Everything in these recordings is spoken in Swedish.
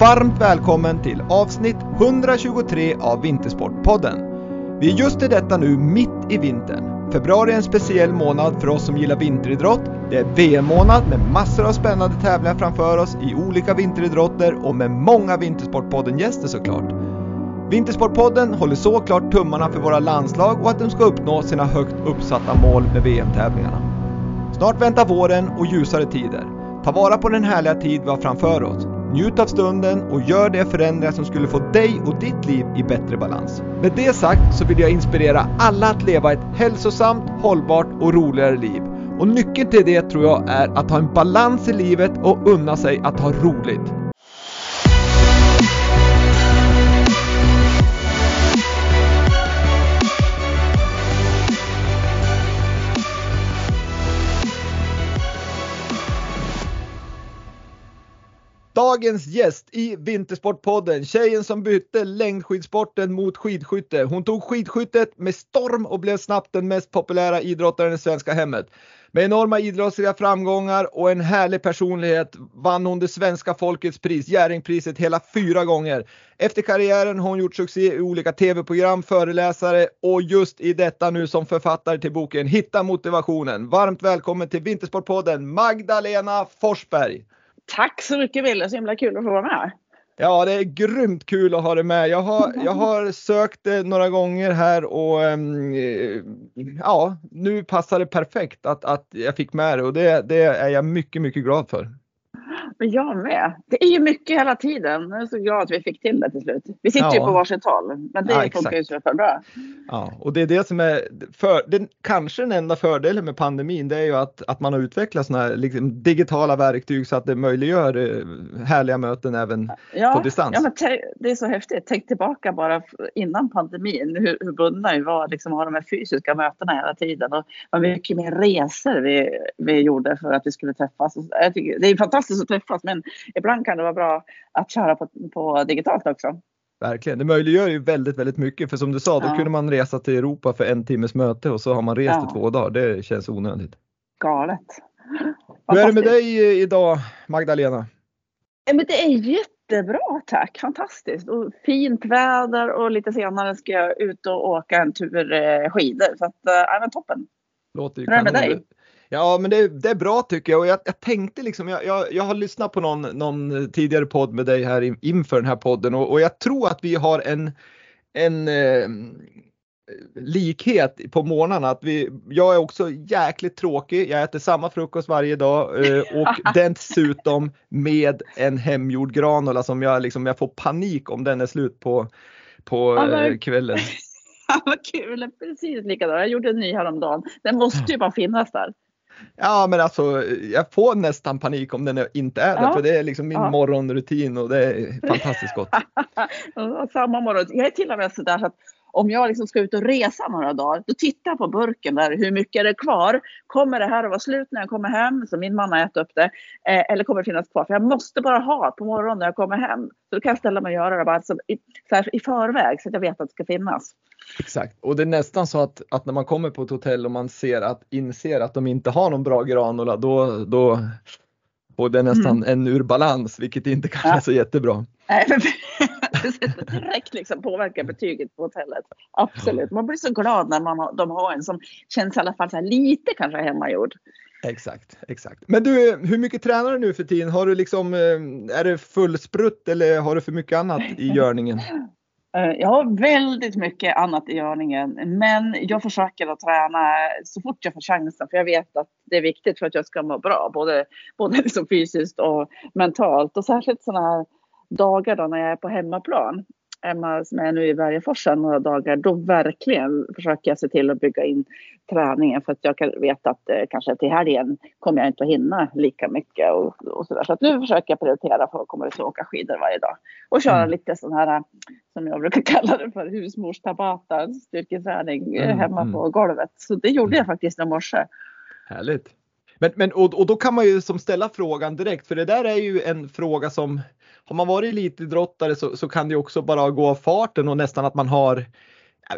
Varmt välkommen till avsnitt 123 av Vintersportpodden. Vi är just i detta nu mitt i vintern. Februari är en speciell månad för oss som gillar vinteridrott. Det är VM-månad med massor av spännande tävlingar framför oss i olika vinteridrotter och med många Vintersportpodden-gäster såklart. Vintersportpodden håller såklart tummarna för våra landslag och att de ska uppnå sina högt uppsatta mål med VM-tävlingarna. Snart väntar våren och ljusare tider. Ta vara på den härliga tid vi har framför oss. Njut av stunden och gör de förändringar som skulle få dig och ditt liv i bättre balans. Med det sagt så vill jag inspirera alla att leva ett hälsosamt, hållbart och roligare liv. Och nyckeln till det tror jag är att ha en balans i livet och unna sig att ha roligt. Dagens gäst i Vintersportpodden, tjejen som bytte längdskidsporten mot skidskytte. Hon tog skidskyttet med storm och blev snabbt den mest populära idrottaren i svenska hemmet. Med enorma idrottsliga framgångar och en härlig personlighet vann hon det svenska folkets pris, Jerringpriset, hela fyra gånger. Efter karriären har hon gjort succé i olika tv-program, föreläsare och just i detta nu som författare till boken Hitta motivationen. Varmt välkommen till Vintersportpodden Magdalena Forsberg. Tack så mycket Wille, så himla kul att få vara med. Ja, det är grymt kul att ha dig med. Jag har, jag har sökt det några gånger här och ehm, ja, nu passar det perfekt att, att jag fick med det och det, det är jag mycket, mycket glad för. Men jag med. Det är ju mycket hela tiden. Jag är så glad att vi fick till det till slut. Vi sitter ja. ju på varsitt håll, men det ja, funkar ju så bra. Ja, och det är det som är för, det, kanske den enda fördelen med pandemin. Det är ju att, att man har utvecklat sådana här liksom, digitala verktyg så att det möjliggör eh, härliga möten även ja, på distans. Ja, men det är så häftigt. Tänk tillbaka bara innan pandemin hur, hur bundna vi var liksom ha de här fysiska mötena hela tiden och vad mycket mer resor vi, vi gjorde för att vi skulle träffas. Jag tycker, det är fantastiskt träffas. Men ibland kan det vara bra att köra på, på digitalt också. Verkligen, det möjliggör ju väldigt, väldigt mycket. För som du sa, då ja. kunde man resa till Europa för en timmes möte och så har man rest ja. i två dagar. Det känns onödigt. Galet. Hur är det med dig idag, Magdalena? Men det är jättebra tack, fantastiskt. Och fint väder och lite senare ska jag ut och åka en tur eh, skidor. Så att, äh, men toppen. Låter ju Hur är det med dig? Ja, men det, det, är bra tycker jag och jag, jag tänkte liksom, jag, jag, jag, har lyssnat på någon, någon tidigare podd med dig här inför den här podden och, och jag tror att vi har en, en eh, likhet på morgnarna. Att vi, jag är också jäkligt tråkig. Jag äter samma frukost varje dag eh, och dessutom med en hemgjord granola som jag liksom, jag får panik om den är slut på, på eh, kvällen. Vad kul, precis likadant. Jag gjorde en ny häromdagen. Den måste ju bara finnas där. Ja men alltså jag får nästan panik om den inte är det ja. för det är liksom min ja. morgonrutin och det är fantastiskt gott. Samma morgon. Jag är till och med sådär så att om jag liksom ska ut och resa några dagar, då tittar jag på burken där, hur mycket är det kvar? Kommer det här att vara slut när jag kommer hem, så min man har ätit upp det, eh, eller kommer det finnas kvar? För jag måste bara ha på morgonen när jag kommer hem. Så då kan jag ställa mig och göra det bara så, i, så här, i förväg så att jag vet att det ska finnas. Exakt, och det är nästan så att, att när man kommer på ett hotell och man ser att, inser att de inte har någon bra granola, då, då får det nästan mm. en ur balans, vilket inte kanske ja. är så jättebra. Nej, direkt liksom påverkar betyget på hotellet. Absolut. Man blir så glad när man har, de har en som känns i alla fall så lite kanske hemmagjord. Exakt, exakt. Men du, hur mycket tränar du nu för tiden? Har du liksom, eh, är det fullsprutt eller har du för mycket annat i görningen? Eh, jag har väldigt mycket annat i görningen, men jag försöker att träna så fort jag får chansen, för jag vet att det är viktigt för att jag ska må bra, både, både liksom fysiskt och mentalt. Och särskilt sådana här dagar då när jag är på hemmaplan. Emma som är nu i Bergaforsen några dagar, då verkligen försöker jag se till att bygga in träningen för att jag veta att eh, kanske till helgen kommer jag inte att hinna lika mycket och, och så där. Så att nu försöker jag prioritera för att komma ut och åka skidor varje dag och köra mm. lite sån här som jag brukar kalla det för husmors tabata, styrketräning eh, mm. hemma mm. på golvet. Så det gjorde jag faktiskt i morse. Härligt. Men, men och, och då kan man ju som ställa frågan direkt, för det där är ju en fråga som har man varit elitidrottare så, så kan det också bara gå av farten och nästan att man har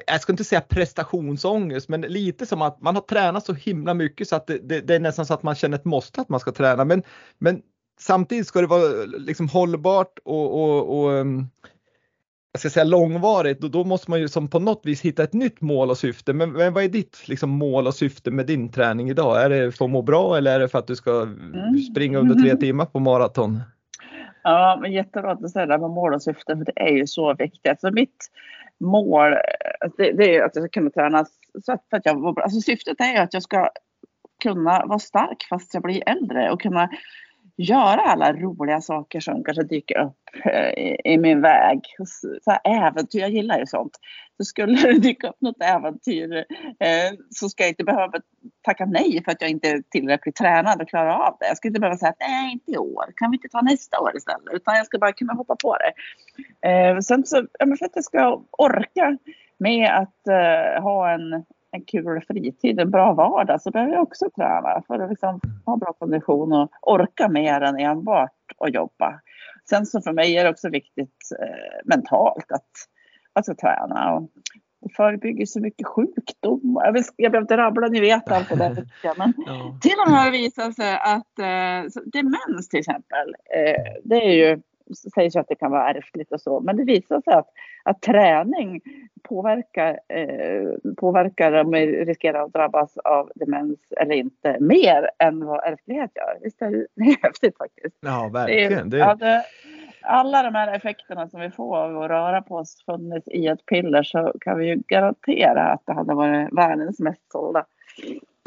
jag ska inte säga prestationsångest, men lite som att man har tränat så himla mycket så att det, det, det, är nästan så att man känner ett måste att man ska träna. Men, men samtidigt ska det vara liksom hållbart och, och, och um, jag ska säga långvarigt och då måste man ju som på något vis hitta ett nytt mål och syfte. Men, men vad är ditt liksom, mål och syfte med din träning idag? Är det för att må bra eller är det för att du ska mm. springa under tre timmar på maraton? Ja, men jättebra att du säger det med mål och syfte för det är ju så viktigt. Alltså mitt mål det, det är att jag ska kunna träna så att, för att jag, alltså syftet är ju att jag ska kunna vara stark fast jag blir äldre och kunna göra alla roliga saker som kanske dyker upp eh, i, i min väg. Så här äventyr, jag gillar ju sånt. Så skulle det dyka upp något äventyr eh, så ska jag inte behöva tacka nej för att jag inte är tillräckligt tränad och klarar av det. Jag ska inte behöva säga att nej, inte i år. Kan vi inte ta nästa år istället? Utan jag ska bara kunna hoppa på det. Eh, sen så, ja, för att jag ska orka med att eh, ha en en kul fritid, en bra vardag så behöver jag också träna för att liksom ha bra kondition och orka mer än enbart att jobba. Sen så för mig är det också viktigt eh, mentalt att, att jag träna. Och det förebygger så mycket sjukdomar. Jag, jag behöver inte rabbla, ni vet allt det där. Men ja. till och med har det visat sig att eh, demens till exempel, eh, det är ju sägs ju att det kan vara ärftligt och så, men det visar sig att, att träning påverkar, eh, påverkar om vi riskerar att drabbas av demens eller inte mer än vad ärftlighet gör. Visst är det häftigt faktiskt? Ja, verkligen. Det, hade alla de här effekterna som vi får av att röra på oss funnits i ett piller så kan vi ju garantera att det hade varit världens mest sålda.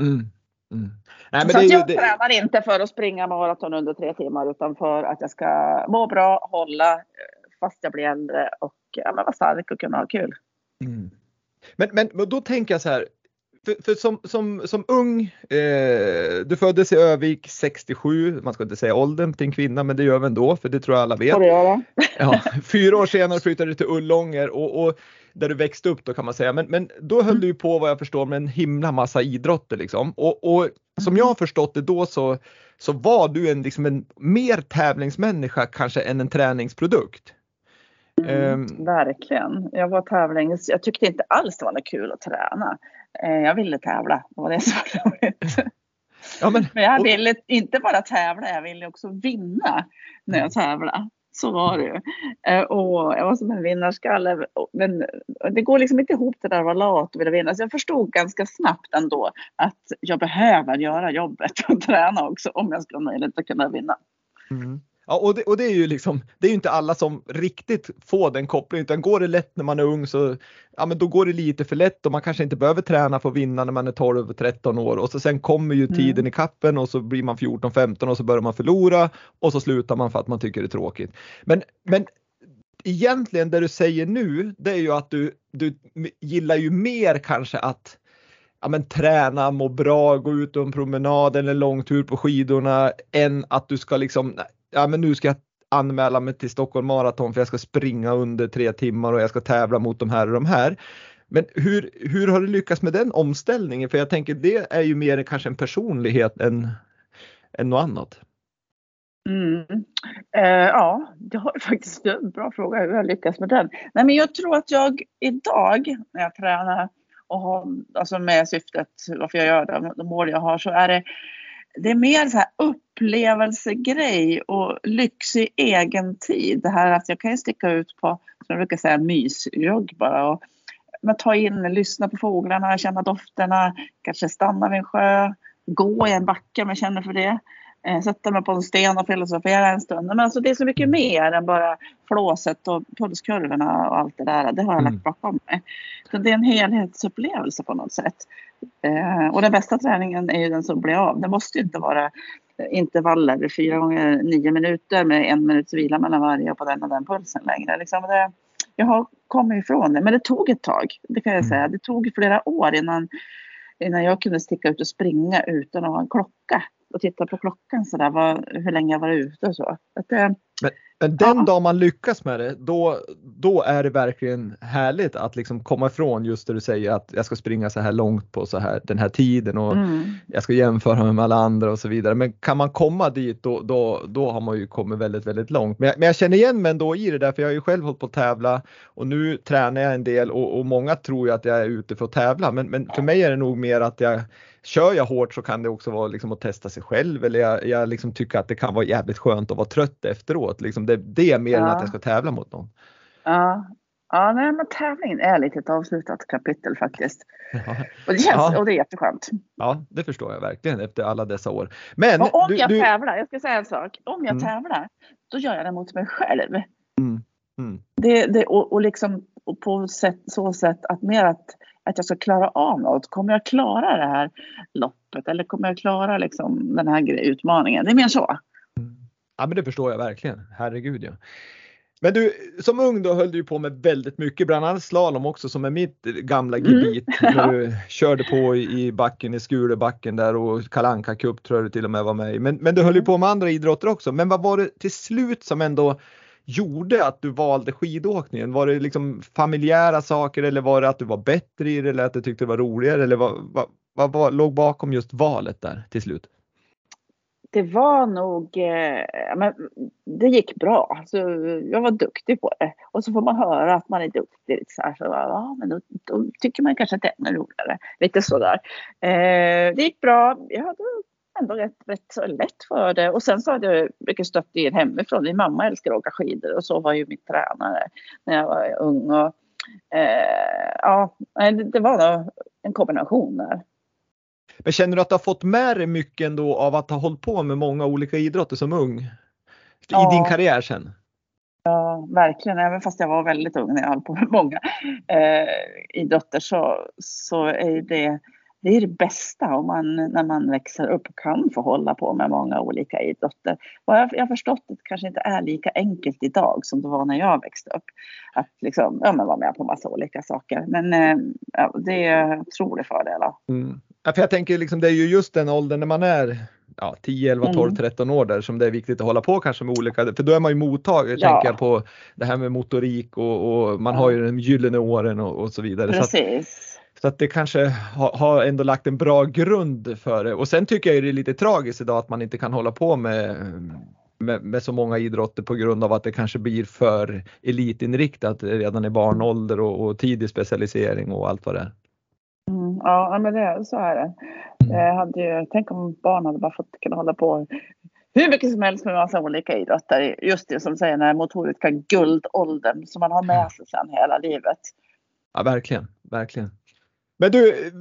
Mm. Mm. Nej, så jag det... tränar inte för att springa maraton under tre timmar utan för att jag ska må bra, hålla eh, fast jag blir äldre och ja, vara stark och kunna ha kul. Mm. Men, men, men då tänker jag så här, för, för, som, som, som ung, eh, du föddes i Övik 67, man ska inte säga åldern till en kvinna men det gör vi ändå för det tror jag alla vet. Det ja, fyra år senare flyttade du till Ullånger och, och, där du växte upp då kan man säga. Men, men då höll mm. du på vad jag förstår med en himla massa idrotter liksom. Och, och som jag har förstått det då så, så var du en, liksom en mer tävlingsmänniska kanske än en träningsprodukt. Mm, um, verkligen. Jag var tävlings... Jag tyckte inte alls det var kul att träna. Eh, jag ville tävla. Det var det som var roligt. Ja, men, men jag ville och... inte bara tävla, jag ville också vinna när jag tävlade. Så var det eh, Och jag var som en vinnarskalle. Men det går liksom inte ihop det där att vara lat och vilja vinna. Så jag förstod ganska snabbt ändå att jag behöver göra jobbet och träna också om jag ska ha möjlighet att kunna vinna. Mm. Ja, och det, och det är ju liksom, det är ju inte alla som riktigt får den kopplingen utan går det lätt när man är ung så ja, men då går det lite för lätt och man kanske inte behöver träna för att vinna när man är 12-13 år och så sen kommer ju mm. tiden mm. i kappen och så blir man 14-15 och så börjar man förlora och så slutar man för att man tycker det är tråkigt. Men, men egentligen det du säger nu, det är ju att du, du gillar ju mer kanske att ja, men, träna, må bra, gå ut och en promenad eller långtur på skidorna än att du ska liksom, ja men nu ska jag anmäla mig till Stockholm Marathon för jag ska springa under tre timmar och jag ska tävla mot de här och de här. Men hur, hur har du lyckats med den omställningen? För jag tänker det är ju mer kanske en personlighet än, än något annat. Mm. Eh, ja, det har faktiskt en bra fråga hur jag lyckats med den. Nej, men jag tror att jag idag när jag tränar och har, alltså med syftet varför jag gör det, de mål jag har, så är det det är mer så här upplevelsegrej och lyx i egen tid. Det här att jag kan ju sticka ut på, som jag brukar säga, mysjogg bara. Och, men ta in, lyssna på fåglarna, känna dofterna, kanske stanna vid en sjö, gå i en backe om jag känner för det. Eh, sätta mig på en sten och filosofera en stund. Men alltså det är så mycket mer än bara flåset och pulskurvorna och allt det där. Det har jag lagt mm. bakom mig. Så det är en helhetsupplevelse på något sätt. Eh, och den bästa träningen är ju den som blir av. Det måste ju inte vara intervaller, fyra gånger nio minuter med en minuts vila mellan varje och på den och den pulsen längre. Liksom det, jag har kommit ifrån det, men det tog ett tag. Det kan jag mm. säga. Det tog flera år innan, innan jag kunde sticka ut och springa utan att ha en klocka och titta på klockan sådär, vad, hur länge jag var ute och så. Att det, Men, men den ja. dag man lyckas med det, då, då är det verkligen härligt att liksom komma ifrån just det du säger att jag ska springa så här långt på så här, den här tiden och mm. jag ska jämföra mig med alla andra och så vidare. Men kan man komma dit då, då, då har man ju kommit väldigt, väldigt långt. Men jag, men jag känner igen mig ändå i det där för jag har ju själv hållit på att tävla och nu tränar jag en del och, och många tror ju att jag är ute för att tävla. Men, men för mig är det nog mer att jag kör jag hårt så kan det också vara liksom att testa sig själv eller jag, jag liksom tycker att det kan vara jävligt skönt att vara trött efteråt. Liksom det, det är mer ja. än att jag ska tävla mot någon. Ja, ja nej, men tävlingen är lite ett avslutat kapitel faktiskt. Ja. Och, det känns, ja. och det är jätteskönt. Ja, det förstår jag verkligen efter alla dessa år. Men och om du, jag du... tävlar, jag ska säga en sak. Om jag mm. tävlar, då gör jag det mot mig själv. Mm. Mm. Det, det, och, och liksom och på sätt, så sätt att mer att att jag ska klara av något. Kommer jag klara det här loppet eller kommer jag klara liksom den här utmaningen? Det är mer så. Ja men det förstår jag verkligen. Herregud ja. Men du, som ung då höll du på med väldigt mycket, bland annat slalom också som är mitt gamla mm. gebit. Mm. När du körde på i backen i Skulebacken där och Kalanka Cup tror jag du till och med var med i. Men, men du höll ju på med andra idrotter också. Men vad var det till slut som ändå gjorde att du valde skidåkningen? Var det liksom familjära saker eller var det att du var bättre i det eller att du tyckte det var roligare eller vad, vad, vad, vad låg bakom just valet där till slut? Det var nog, eh, men det gick bra. Alltså, jag var duktig på det. Och så får man höra att man är duktig. Så här, så, ja, men då, då tycker man kanske att det är ännu roligare. Lite sådär. Eh, det gick bra. Jag hade ändå rätt, rätt så lätt för det. Och sen så hade jag mycket stött in hemifrån. Min mamma älskar att åka skidor och så var ju min tränare när jag var ung. Och, eh, ja, det, det var nog en kombination där. Men känner du att du har fått med dig mycket ändå av att ha hållit på med många olika idrotter som ung? I ja. din karriär sen? Ja, verkligen. Även fast jag var väldigt ung när jag höll på med många eh, idrotter så, så är det det är det bästa om man, när man växer upp kan få hålla på med många olika idrotter. Vad jag, jag har förstått att det kanske inte är lika enkelt idag som det var när jag växte upp. Att liksom, ja, men vara med på massa olika saker. Men eh, ja, det är otrolig fördel. Mm. Ja, för jag tänker liksom, det är ju just den åldern när man är ja, 10, 11, 12, 13 år där som det är viktigt att hålla på kanske med olika, för då är man ju mottaglig, ja. tänker jag på det här med motorik och, och man har ju de gyllene åren och, och så vidare. Precis. Så så att det kanske har, har ändå lagt en bra grund för det. Och sen tycker jag det är lite tragiskt idag att man inte kan hålla på med, med, med, så många idrotter på grund av att det kanske blir för elitinriktat redan i barnålder och, och tidig specialisering och allt vad det är. Mm, ja, men det, så är det. Jag hade ju, tänk om barn hade bara fått kunna hålla på hur mycket som helst med massa olika idrotter. Just det som du säger, den här motoriska guldåldern som man har med sig sen hela livet. Ja, verkligen, verkligen. Men du,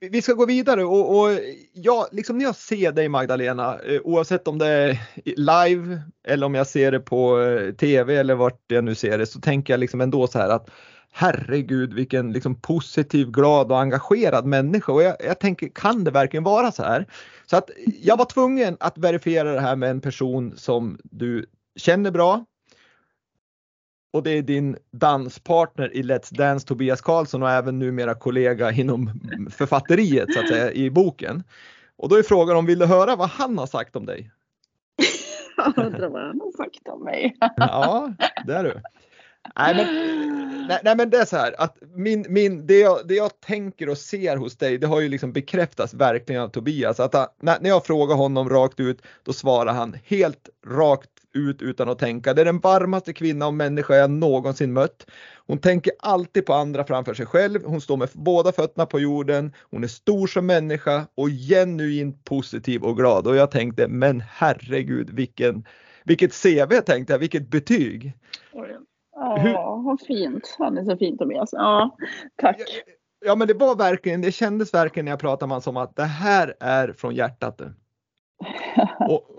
vi ska gå vidare och, och ja, liksom när jag ser dig Magdalena, eh, oavsett om det är live eller om jag ser det på eh, TV eller vart jag nu ser det, så tänker jag liksom ändå så här att herregud vilken liksom positiv, glad och engagerad människa. Och jag, jag tänker, kan det verkligen vara så här? Så att jag var tvungen att verifiera det här med en person som du känner bra, och det är din danspartner i Let's Dance Tobias Karlsson och även numera kollega inom författeriet så att säga i boken. Och då är frågan om vill du höra vad han har sagt om dig? Jag undrar vad han har sagt om mig. ja, det är du. Nej men, nej, nej, men det är så här att min, min, det, jag, det jag tänker och ser hos dig det har ju liksom bekräftats verkligen av Tobias. Att ah, han, när, jag frågar honom rakt ut då svarar han helt rakt ut utan att tänka. Det är den varmaste kvinna och människa jag någonsin mött. Hon tänker alltid på andra framför sig själv. Hon står med båda fötterna på jorden. Hon är stor som människa och genuint positiv och glad. Och jag tänkte, men herregud vilken, vilket CV tänkte jag, vilket betyg. Ja, vad fint. Han är så fin Tobias. Ja, tack. Ja, ja, men det var verkligen, det kändes verkligen när jag pratade med honom som att det här är från hjärtat. och,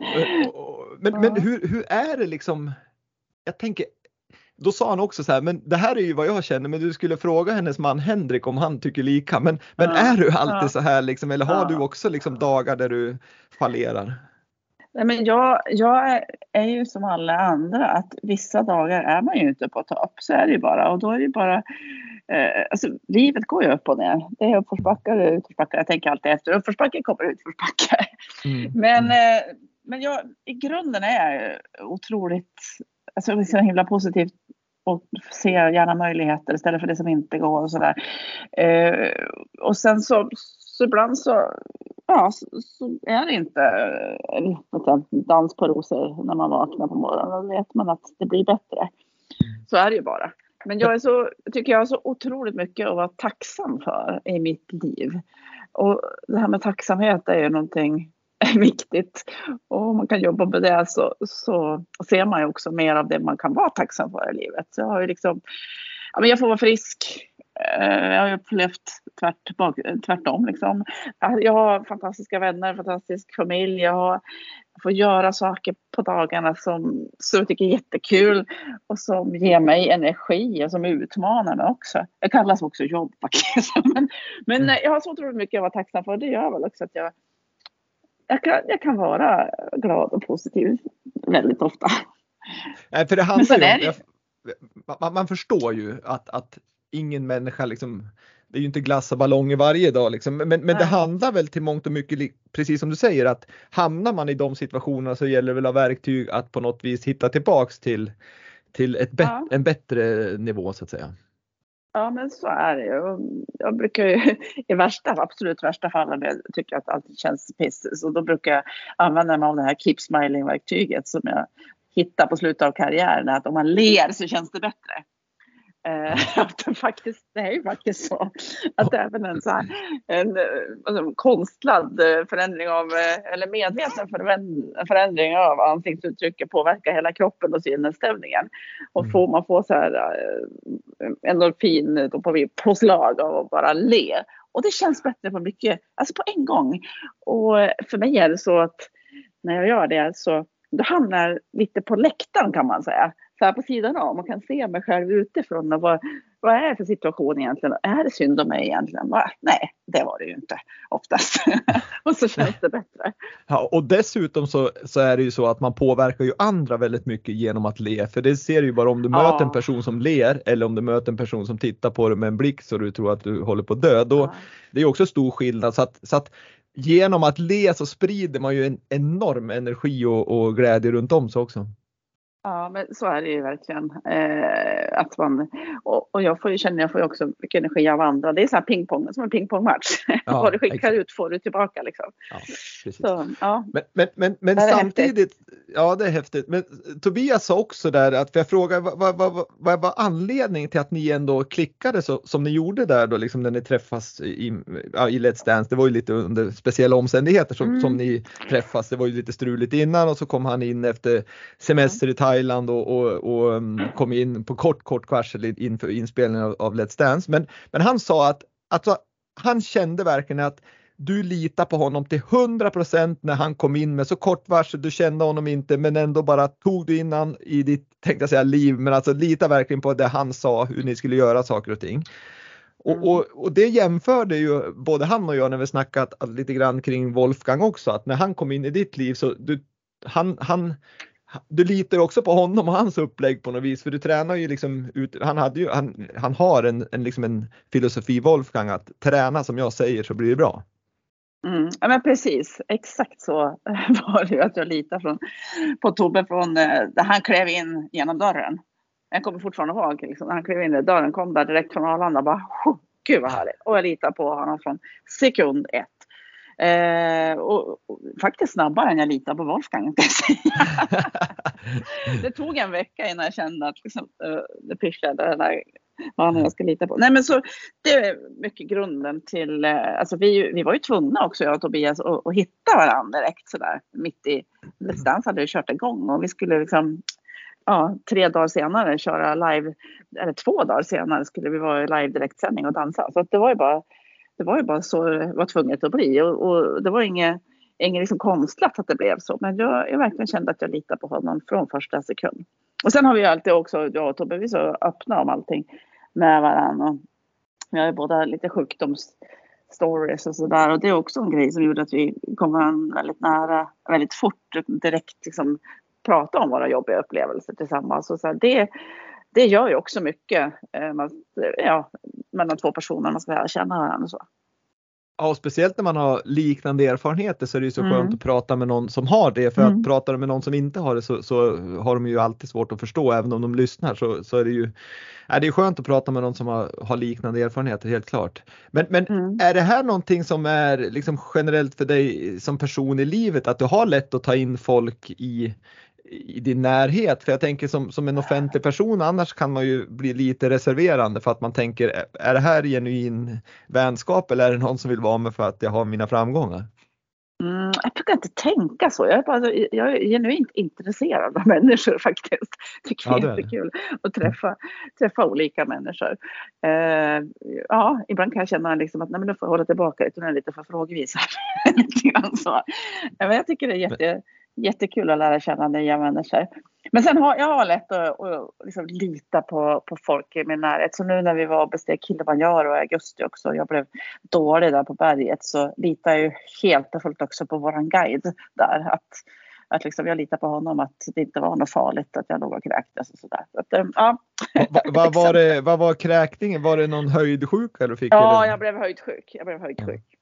och, men, ja. men hur, hur är det liksom? Jag tänker, då sa han också så här, men det här är ju vad jag känner, men du skulle fråga hennes man Henrik om han tycker lika. Men, men ja. är du alltid så här liksom, eller har du också liksom dagar där du fallerar? Nej, men jag, jag är, ju som alla andra att vissa dagar är man ju inte på topp. Så är det ju bara. Och då är det bara, eh, alltså livet går ju upp och ner. Det är uppförsbackar och utförsbackar. Jag tänker alltid efter uppförsbacke kommer utförsbacke. Mm. Men eh, men jag, i grunden är jag otroligt, alltså jag är så himla positivt och ser gärna möjligheter istället för det som inte går och sådär. Eh, och sen så, så ibland så, ja, så, så är det inte en dans på rosor när man vaknar på morgonen. Då vet man att det blir bättre. Så är det ju bara. Men jag är så, tycker jag har så otroligt mycket att vara tacksam för i mitt liv. Och det här med tacksamhet är ju någonting viktigt. Och om man kan jobba med det så, så ser man ju också mer av det man kan vara tacksam för i livet. Så jag har ju liksom, ja, men jag får vara frisk. Eh, jag har upplevt tvärt, tvärtom. Liksom. Jag har fantastiska vänner, fantastisk familj. Jag, får göra saker på dagarna som, som jag tycker är jättekul och som ger mig energi och som utmanar mig också. Jag kallas också jobb faktiskt. Men, men mm. jag har så otroligt mycket att vara tacksam för. Det gör väl också att jag jag kan, jag kan vara glad och positiv väldigt ofta. Nej, för det handlar ju om, man, man, förstår ju att, att ingen människa liksom, det är ju inte glass och ballonger varje dag liksom. men, men det handlar väl till mångt och mycket, precis som du säger, att hamnar man i de situationerna så gäller det väl att ha verktyg att på något vis hitta tillbaks till, till ett ja. en bättre nivå så att säga. Ja, men så är det ju. Jag brukar ju, i värsta, absolut värsta fall, om jag tycker att allt känns piss, så då brukar jag använda mig av det här Keep Smiling-verktyget som jag hittade på slutet av karriären, att om man ler så känns det bättre. Eh, att det, faktiskt, det är ju faktiskt så att även en, så här, en alltså, konstlad förändring av, eller medveten förändring av ansiktsuttrycket påverkar hela kroppen och sinnesstämningen. Och mm. får man får så här eh, endorfin på påslag av att bara le. Och det känns bättre på mycket, alltså på en gång. Och för mig är det så att när jag gör det så då hamnar lite på läktaren kan man säga så här på sidan av. Man kan se mig själv utifrån. Och vad, vad är det för situation egentligen? Är det synd om mig egentligen? Va? Nej, det var det ju inte oftast. och så känns det bättre. Ja, och dessutom så, så är det ju så att man påverkar ju andra väldigt mycket genom att le. För det ser du ju bara om du ja. möter en person som ler eller om du möter en person som tittar på dig med en blick så du tror att du håller på att dö. Då, ja. Det är också stor skillnad. Så att, så att genom att le så sprider man ju en enorm energi och, och glädje runt om sig också. Ja, men så är det ju verkligen. Eh, att man, och, och, jag får ju känna, jag får ju också mycket energi av andra. Det är så här pingpong, som en pingpongmatch. Ja, Vad du skickar exakt. ut får du tillbaka liksom. Ja, så, ja. Men, men, men, men samtidigt, häftigt. ja det är häftigt. Men Tobias sa också där att, för jag frågade vad, vad, vad, vad var anledningen till att ni ändå klickade så, som ni gjorde där då, liksom när ni träffas i, i Let's Dance. Det var ju lite under speciella omständigheter som, mm. som ni träffas. Det var ju lite struligt innan och så kom han in efter semester i Thailand Thailand och, och, och um, kom in på kort, kort varsel inför inspelningen av, av Let's Dance. Men, men han sa att alltså, han kände verkligen att du litar på honom till 100% när han kom in med så kort varsel. Du kände honom inte men ändå bara tog du in han i ditt, tänkte jag säga liv, men alltså lita verkligen på det han sa, hur ni skulle göra saker och ting. Och, mm. och, och, det jämförde ju både han och jag när vi snackat lite grann kring Wolfgang också, att när han kom in i ditt liv så du, han, han, du litar ju också på honom och hans upplägg på något vis för du tränar ju liksom ut, han, hade ju, han, han har en, en, liksom en filosofi Wolfgang att träna som jag säger så blir det bra. Mm, ja men precis, exakt så var det ju att jag litar från, på Tobbe från där han klev in genom dörren. Jag kommer fortfarande ihåg liksom, när han klev in i dörren, kom där direkt från Arlanda bara gud vad härligt. Och jag litar på honom från sekund ett. Eh, och, och, faktiskt snabbare än jag litar på Wolfgang. det tog en vecka innan jag kände att liksom, uh, det pyschade där mannen jag ska lita på. Nej men så det är mycket grunden till, uh, alltså vi, vi var ju tvungna också jag och Tobias att, att hitta varandra direkt sådär mitt i, Let's Dance hade vi kört igång och vi skulle liksom ja, tre dagar senare köra live, eller två dagar senare skulle vi vara i live direktsändning och dansa. Så det var ju bara det var ju bara så det var tvunget att bli och, och det var inget, inget liksom konstlat att det blev så. Men jag, jag verkligen kände att jag litade på honom från första sekund. Och sen har vi ju alltid också, jag och Tobbe, vi är så öppna om allting med varandra. vi har ju båda lite sjukdomsstories och sådär och det är också en grej som gjorde att vi kom varandra väldigt nära, väldigt fort, direkt liksom prata om våra jobbiga upplevelser tillsammans. Och så här, det, det gör ju också mycket eh, ja, mellan två personer, man ska lära känna varandra. Så. Ja, speciellt när man har liknande erfarenheter så är det ju så Mm. skönt att prata med någon som har det. För Mm. att pratar du med någon som inte har det så, så har de ju alltid svårt att förstå. Även om de lyssnar så, så är det ju är det är skönt att prata med någon som har, har liknande erfarenheter, helt klart. Men, men Mm. är det här någonting som är liksom generellt för dig som person i livet? Att du har lätt att ta in folk i, i din närhet? För jag tänker som, som en offentlig person annars kan man ju bli lite reserverande för att man tänker är det här genuin vänskap eller är det någon som vill vara med för att jag har mina framgångar? Mm, jag brukar inte tänka så. Jag är, bara, jag är genuint intresserad av människor faktiskt. Tycker Ja, det är jättekul att träffa, träffa olika människor. Eh, ja, ibland kan jag känna liksom att nej, men nu får jag hålla tillbaka jag lite för frågvis. Lite grann så. Men jag tycker det är jätte, jättekul att lära känna nya människor. Men sen har jag har lätt att, att liksom lita på, på folk i min närhet. Så nu när vi var och besteg Kilimanjaro i augusti också, jag blev dålig där på berget, så litar jag ju helt och fullt också på våran guide där. Att, att liksom jag litar på honom att det inte var något farligt att jag låg och kräktes och sådär. Så att, eh, ja. Va, vad, var det, vad var kräkningen? Var det någon höjdsjuka du fick? Ja, eller? jag blev höjdsjuk. Jag blev höjdsjuk.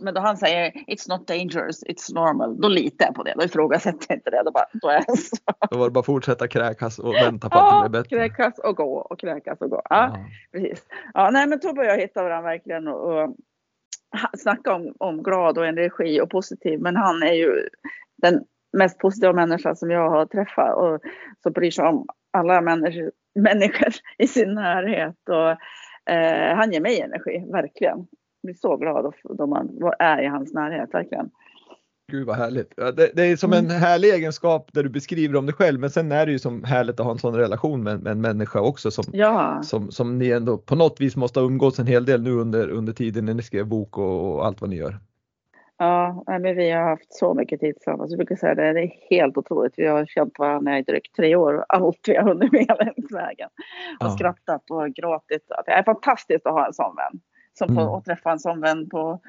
Men då han säger it's not dangerous, it's normal. Då litar jag på det. Då ifrågasätter jag inte det. Då, bara, då är jag så. Då var det bara att fortsätta kräkas och vänta på att Ja, det blev bättre. kräkas och gå och kräkas och gå. Ja, Ja. precis. Ja, nej, men Tobbe och jag hittade varandra verkligen och, och snacka om, om glad och energi och positiv. Men han är ju den mest positiva människan som jag har träffat och som bryr sig om alla människor, människor i sin närhet. Och, eh, han ger mig energi, verkligen. Blir så glad då- man är i hans närhet, verkligen. Gud vad härligt. Det, det är som en härlig egenskap där du beskriver om dig själv men sen är det ju som härligt att ha en sån relation med, med en människa också som, Ja, som, som ni ändå på något vis måste ha umgåtts en hel del nu under, under tiden när ni skrev bok och, och allt vad ni gör. ja men vi har haft så mycket tid tillsammans. Jag brukar säga det, det är helt otroligt. Vi har känt varandra i drygt tre år och allt vi har hunnit med längs vägen. Och Ja. skrattat och gråtit. Det är fantastiskt att ha en sån vän. Som får Mm. träffa en sån vän på,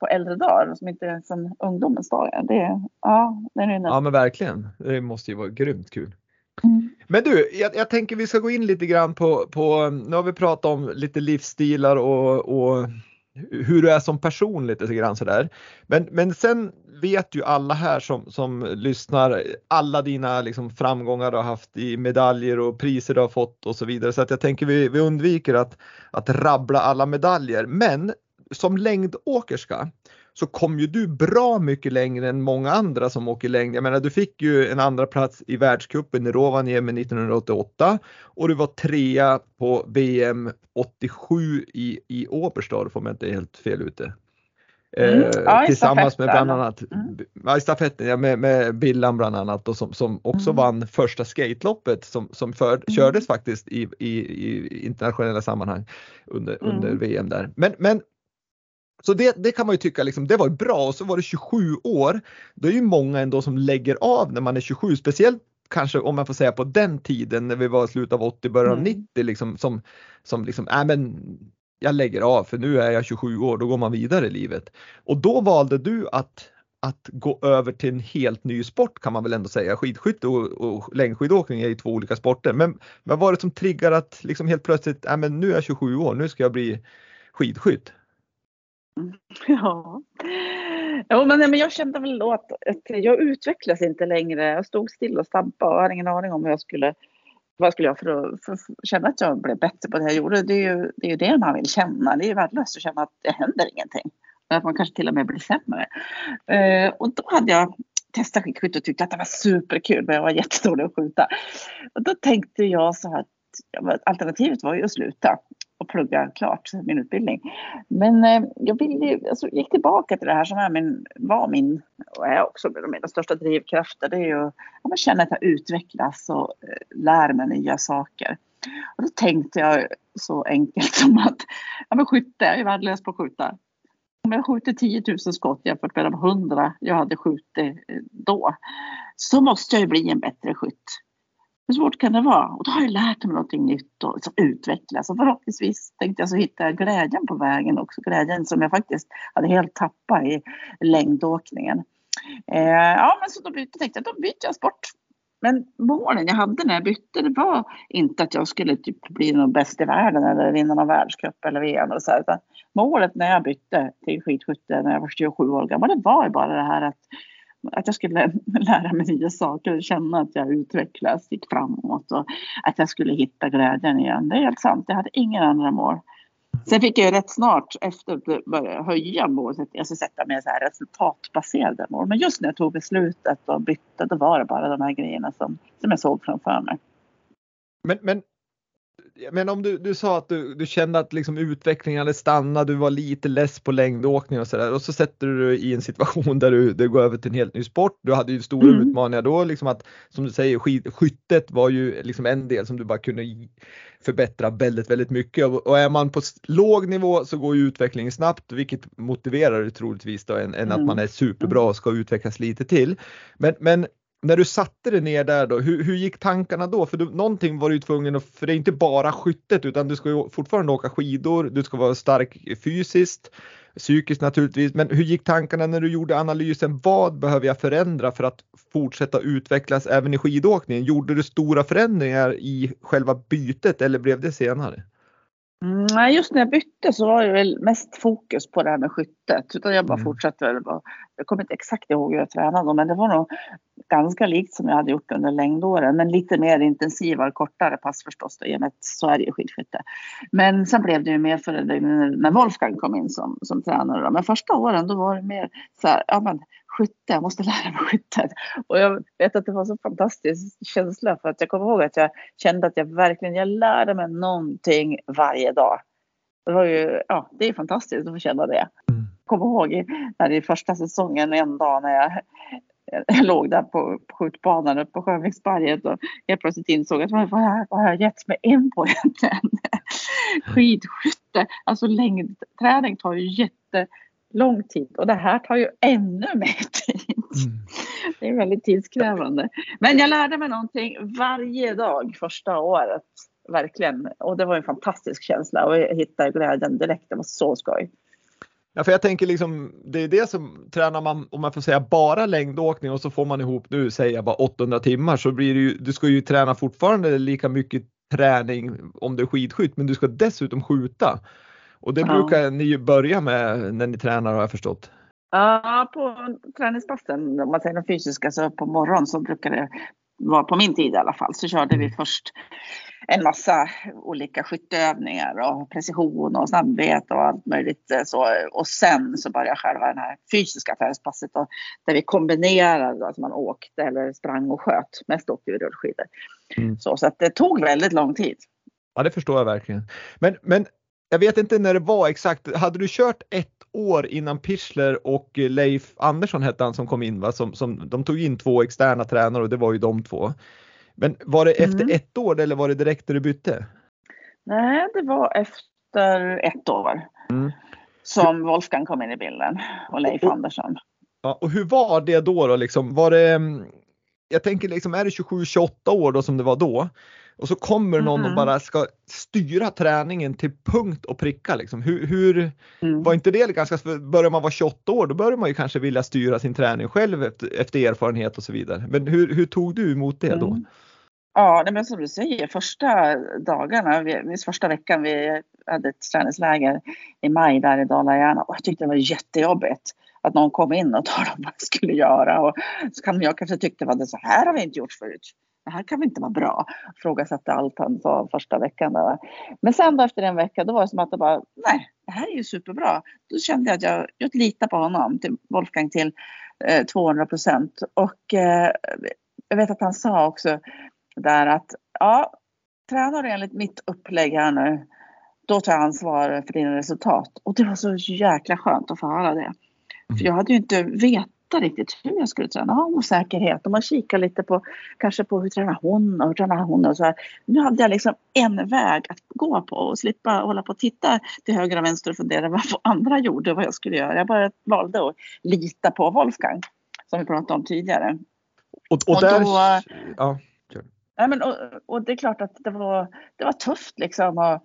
på äldre dagar som inte är som ungdomens dagar. Det, ja, det är Ja men verkligen, det måste ju vara grymt kul. Mm. Men du, jag, jag tänker vi ska gå in lite grann på, på nu har vi pratat om lite livsstilar och, och hur du är som person lite grann sådär. Men, men sen vet ju alla här som, som lyssnar alla dina liksom framgångar du har haft i medaljer och priser du har fått och så vidare. Så att jag tänker vi, vi undviker att, att rabbla alla medaljer. Men som längdåkerska så kom ju du bra mycket längre än många andra som åker längd. Jag menar du fick ju en andra plats i världscupen i Rovaniemi 1988 och du var trea på VM 87 i, i Oberstdorf om jag inte är helt fel ute. Mm. Eh, Ja, tillsammans med bland annat Mm. ja, stafetten, ja, med, med Billan bland annat och som, som också Mm. vann första skateloppet som, som för, kördes faktiskt i, i, i internationella sammanhang under, Mm. under VM där. Men, men så det, det kan man ju tycka liksom, det var bra och så var det 27 år. Det är ju många ändå som lägger av när man är 27, speciellt kanske om man får säga på den tiden när vi var i slutet av 80, början av Mm. 90 liksom som, som liksom, äh, men jag lägger av för nu är jag 27 år, då går man vidare i livet. Och då valde du att att gå över till en helt ny sport kan man väl ändå säga. Skidskytte och, och längdskidåkning är ju två olika sporter. Men vad var det som triggar att liksom helt plötsligt, äh, men nu är jag 27 år, nu ska jag bli skidskytt? Ja. Jo, men, men jag kände väl då att, att jag utvecklas inte längre. Jag stod still och stampade och hade ingen aning om hur jag skulle vad skulle jag för att, för att känna att jag blev bättre på det jag gjorde? Det är ju det, är ju det man vill känna. Det är ju värdelöst att känna att det händer ingenting. Att man kanske till och med blir sämre. Eh, och då hade jag testat skidskytte och tyckte att det var superkul men jag var jättedålig att skjuta. Och då tänkte jag så här att ja, alternativet var ju att sluta och plugga klart min utbildning. Men eh, jag ville, alltså, gick tillbaka till det här som är min, var min och är också en av mina största drivkrafter. Det är ju ja, känna att jag utvecklas och eh, lär mig nya saker. Och då tänkte jag så enkelt som att ja, men skytte, jag är värdelös på att skjuta. Om jag skjuter 10 000 skott jämfört med de 100 jag hade skjutit eh, då så måste jag ju bli en bättre skytt. Hur svårt kan det vara? Och då har jag lärt mig någonting nytt och liksom utvecklas. Och förhoppningsvis tänkte jag så hittar jag glädjen på vägen också. Glädjen som jag faktiskt hade helt tappat i längdåkningen. Eh, ja, men så då bytte, tänkte jag då byter jag sport. men målen jag hade när jag bytte det var inte att jag skulle typ bli någon bäst i världen eller vinna någon världscup eller VM. och så här, utan målet när jag bytte till skidskytte när jag var 27 år gammal det var ju bara det här att, att jag skulle lära mig nya saker, känna att jag utvecklas, gick framåt och att jag skulle hitta glädjen igen. Det är helt sant, jag hade inga andra mål. Sen fick jag rätt snart efter börja höja målet, alltså sätta mer så här resultatbaserade mål. Men just när jag tog beslutet och bytte, då var det bara de här grejerna som, som jag såg framför mig. Men, men, men om du, du sa att du, du kände att liksom utvecklingen hade stannat, du var lite less på längdåkning och sådär och så sätter du dig i en situation där du, du går över till en helt ny sport. Du hade ju stora mm. utmaningar då, liksom att som du säger, skid, skyttet var ju liksom en del som du bara kunde förbättra väldigt, väldigt mycket och är man på låg nivå så går ju utvecklingen snabbt, vilket motiverar det troligtvis då än, än att man är superbra och ska utvecklas lite till. Men, men när du satte dig ner där då, hur, hur gick tankarna då? För du, någonting var du tvungen att, för det är inte bara skyttet utan du ska ju fortfarande åka skidor, du ska vara stark fysiskt, psykiskt naturligtvis. Men hur gick tankarna när du gjorde analysen? Vad behöver jag förändra för att fortsätta utvecklas även i skidåkningen? Gjorde du stora förändringar i själva bytet eller blev det senare? Mm, nej, just när jag bytte så var det väl mest fokus på det här med skyttet. Utan jag bara mm. fortsatte. Jag kommer inte exakt ihåg hur jag tränade men det var nog ganska likt som jag hade gjort under längdåren. Men lite mer intensivare, kortare pass förstås. Då, I och med att så är det ju skidskytte. Men sen blev det ju mer för när Wolfgang kom in som, som tränare. Då. Men första åren då var det mer så här, ja men skytte, jag måste lära mig skyttet. Och jag vet att det var så fantastisk känsla för att jag kommer ihåg att jag kände att jag verkligen, jag lärde mig någonting varje dag. Det var ju, ja, det är fantastiskt att få känna det. Mm. Kommer ihåg när i första säsongen en dag när jag, jag låg där på, på skjutbanan uppe på Sjöviksberget och helt plötsligt insåg att vad, vad, vad har jag gett mig in på egentligen? Skidskytte, alltså längdträning tar ju jätte lång tid och det här tar ju ännu mer tid. Mm. Det är väldigt tidskrävande. Men jag lärde mig någonting varje dag första året. Verkligen. Och det var en fantastisk känsla och jag hittade glädjen direkt. Det var så skoj. Ja, för jag tänker liksom, det är det som tränar man, om man får säga bara längdåkning och så får man ihop nu, säger bara 800 timmar så blir det ju, du ska ju träna fortfarande lika mycket träning om du är skidskytt men du ska dessutom skjuta. Och det brukar ja. ni börja med när ni tränar har jag förstått. Ja, på träningspassen, om man säger de fysiska, så på morgonen så brukar det vara, på min tid i alla fall, så körde vi mm. först en massa olika skytteövningar och precision och snabbhet och allt möjligt. Eh, så. Och sen så började själva det här fysiska träningspasset då, där vi kombinerade, alltså man åkte eller sprang och sköt. Mest åkte vi rullskidor. Mm. Så, så att det tog väldigt lång tid. Ja, det förstår jag verkligen. Men, men jag vet inte när det var exakt. Hade du kört ett år innan Pichler och Leif Andersson hette han som kom in va? Som, som, de tog in två externa tränare och det var ju de två. Men var det efter mm. ett år eller var det direkt när du bytte? Nej, det var efter ett år. Mm. Som Wolfgang kom in i bilden och Leif och, Andersson. Ja, och hur var det då? då liksom? Var det, mm, jag tänker liksom, är det 27-28 år då som det var då? Och så kommer någon mm. och bara ska styra träningen till punkt och pricka. Liksom. Hur, hur mm. Var inte det ganska, börjar man vara 28 år då börjar man ju kanske vilja styra sin träning själv efter, efter erfarenhet och så vidare. Men hur, hur tog du emot det då? Mm. Ja, men som du säger, första dagarna, vi, första veckan vi hade ett träningsläger i maj där i Dala-Järna och jag tyckte det var jättejobbigt att någon kom in och talade om vad jag skulle göra och så kan jag kanske tyckte att det så här har vi inte gjort förut det här kan väl inte vara bra. Frågasatte allt han sa första veckan. Där. Men sen då efter en vecka då var det som att det bara, nej, det här är ju superbra. Då kände jag att jag, jag litar på honom, till Wolfgang till eh, 200 procent. Och eh, jag vet att han sa också där att, ja, tränar du enligt mitt upplägg här nu, då tar jag ansvar för dina resultat. Och det var så jäkla skönt att få höra det. För jag hade ju inte vet, veta riktigt hur jag skulle träna. Jag osäkerhet och man kikar lite på kanske på hur tränar hon och hur tränar hon och så här. Nu hade jag liksom en väg att gå på och slippa hålla på och titta till höger och vänster och fundera vad andra gjorde och vad jag skulle göra. Jag bara valde att lita på Wolfgang som vi pratade om tidigare. Och, och, och där, då, ja, nej men, och, och, det är klart att det var, det var tufft liksom att,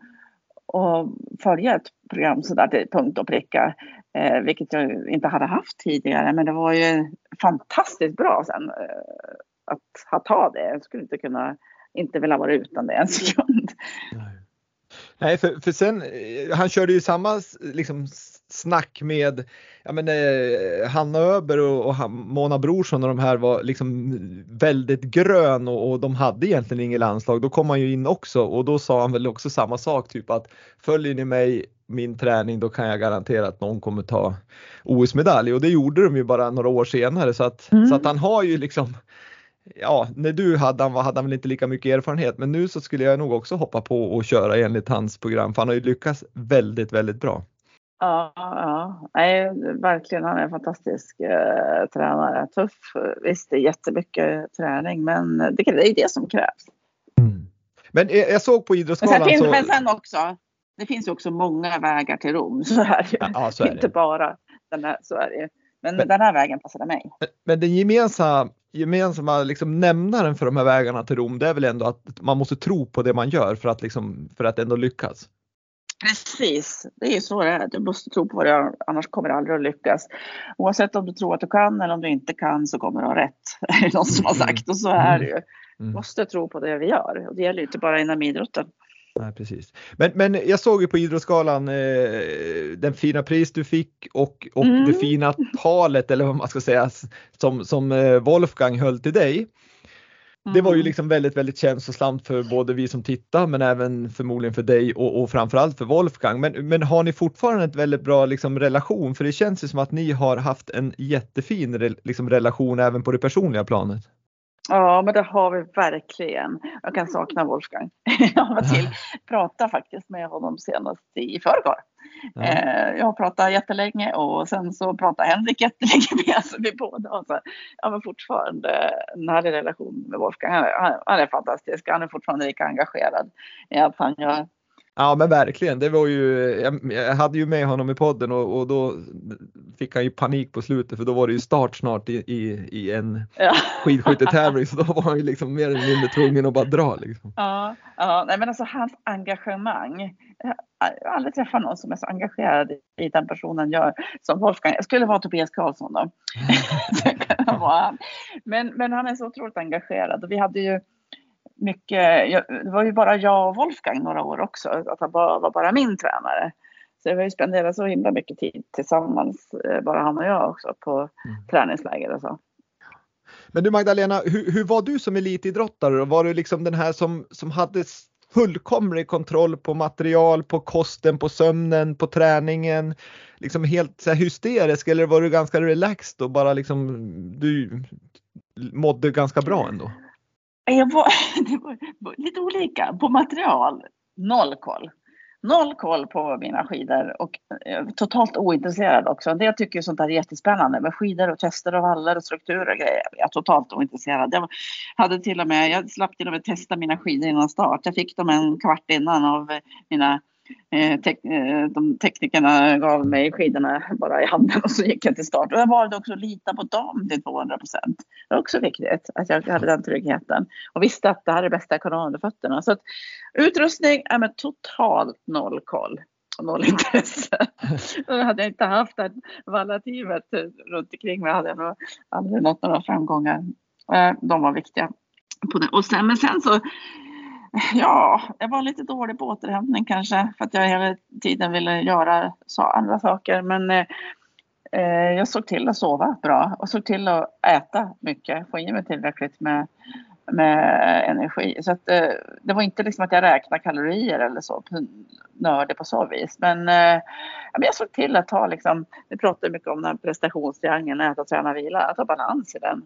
att följa ett program sådär till punkt och pricka. Eh, vilket jag inte hade haft tidigare. Men det var ju fantastiskt bra sen. Eh, att ha ta det. Jag skulle inte kunna, inte vilja vara utan det en sekund. Nej. Nej, för, för sen, eh, han körde ju samma liksom, snack med ja, men, eh, Hanna Öber och, och Mona Brorsson och de här var liksom väldigt grön och, och, de hade egentligen inget landslag. Då kom han ju in också och då sa han väl också samma sak, typ att följer ni mig min träning då kan jag garantera att någon kommer ta OS-medalj och det gjorde de ju bara några år senare så att, mm. så att han har ju liksom ja, när du hade han, hade han väl inte lika mycket erfarenhet, men nu så skulle jag nog också hoppa på och köra enligt hans program, för han har ju lyckats väldigt, väldigt bra. Ja, ja. Nej, verkligen. Han är en fantastisk eh, tränare. Tuff. Visst, det är jättemycket träning, men det, det är det som krävs. Mm. Men jag såg på Idrottsgalan men sen, finns, så... men sen också, det finns också många vägar till Rom. Så är det ja, så är Inte bara den här, så är det Men, men den här vägen passade mig. Men den gemensamma, gemensamma liksom nämnaren för de här vägarna till Rom, det är väl ändå att man måste tro på det man gör för att, liksom, för att ändå lyckas. Precis, det är ju så det är. Du måste tro på gör, annars kommer du aldrig att lyckas. Oavsett om du tror att du kan eller om du inte kan så kommer du ha rätt. Det är någon som har sagt och så är det ju. Mm. Du måste tro på det vi gör och det gäller inte bara inom idrotten. Nej, precis. Men, men jag såg ju på Idrottsgalan eh, den fina pris du fick och, och mm. det fina talet eller vad man ska säga som, som eh, Wolfgang höll till dig. Det var ju mm. liksom väldigt, väldigt känslosamt för både vi som tittar men även förmodligen för dig och, och framförallt för Wolfgang. Men, men har ni fortfarande en väldigt bra liksom, relation? För det känns ju som att ni har haft en jättefin liksom, relation även på det personliga planet. Ja, men det har vi verkligen. Jag kan sakna Wolfgang. Jag var till prata faktiskt med honom senast i förrgår. Ja. Eh, jag pratade jättelänge och sen så pratade Henrik jättelänge med oss, vi båda. Så jag har fortfarande en härlig relation med Wolfgang. Han är, han är fantastisk. Han är fortfarande lika engagerad i allt han gör. Ja men verkligen, det var ju, jag, jag hade ju med honom i podden och, och, då fick han ju panik på slutet för då var det ju start snart i, i, i en ja. skidskyttetävling så då var han ju liksom mer eller mindre tvungen att bara dra. Liksom. Ja, ja nej, men alltså hans engagemang. Jag har aldrig träffat någon som är så engagerad i den personen gör som Wolfgang. Jag skulle vara Tobias Karlsson då. men, men han är så otroligt engagerad och vi hade ju mycket, det var ju bara jag och Wolfgang några år också, att han bara, var bara min tränare. Så vi har ju spenderat så himla mycket tid tillsammans, eh, bara han och jag också, på mm. träningsläger och så. Men du Magdalena, hur, hur var du som elitidrottare? Var du liksom den här som, som hade fullkomlig kontroll på material, på kosten, på sömnen, på träningen? Liksom helt så hysterisk eller var du ganska relaxed och bara liksom du mådde ganska bra ändå? Eh, jag var, det var lite olika. På material, noll koll. Noll koll på mina skidor och eh, totalt ointresserad också. Det jag tycker sånt där är jättespännande med skidor och tester och vallar och strukturer och grejer. Jag är totalt ointresserad. Jag hade till och med, jag slapp till och med testa mina skidor innan start. Jag fick dem en kvart innan av mina tek eh, de teknikerna gav mig skidorna bara i handen och så gick jag till start. Och jag valde också att lita på dem till 200 procent. Det var också viktigt att jag hade den tryggheten och visste att det här är det bästa jag kunde ha under fötterna. Så att utrustning är med totalt noll koll och noll intresse. Då hade jag inte haft det vallateamet runt omkring mig hade jag nog aldrig nått några framgångar. Eh, de var viktiga. Och sen, men sen så Ja, jag var lite dålig på återhämtning kanske för att jag hela tiden ville göra andra saker. Men eh, eh, jag såg till att sova bra och såg till att äta mycket, få i mig tillräckligt med, med energi. Så att, eh, det var inte liksom att jag räknade kalorier eller så, nördig på så vis. Men, eh, jag såg till att ta, liksom, vi pratar mycket om den här prestationstriangeln, äta, träna, vila, att ha balans i den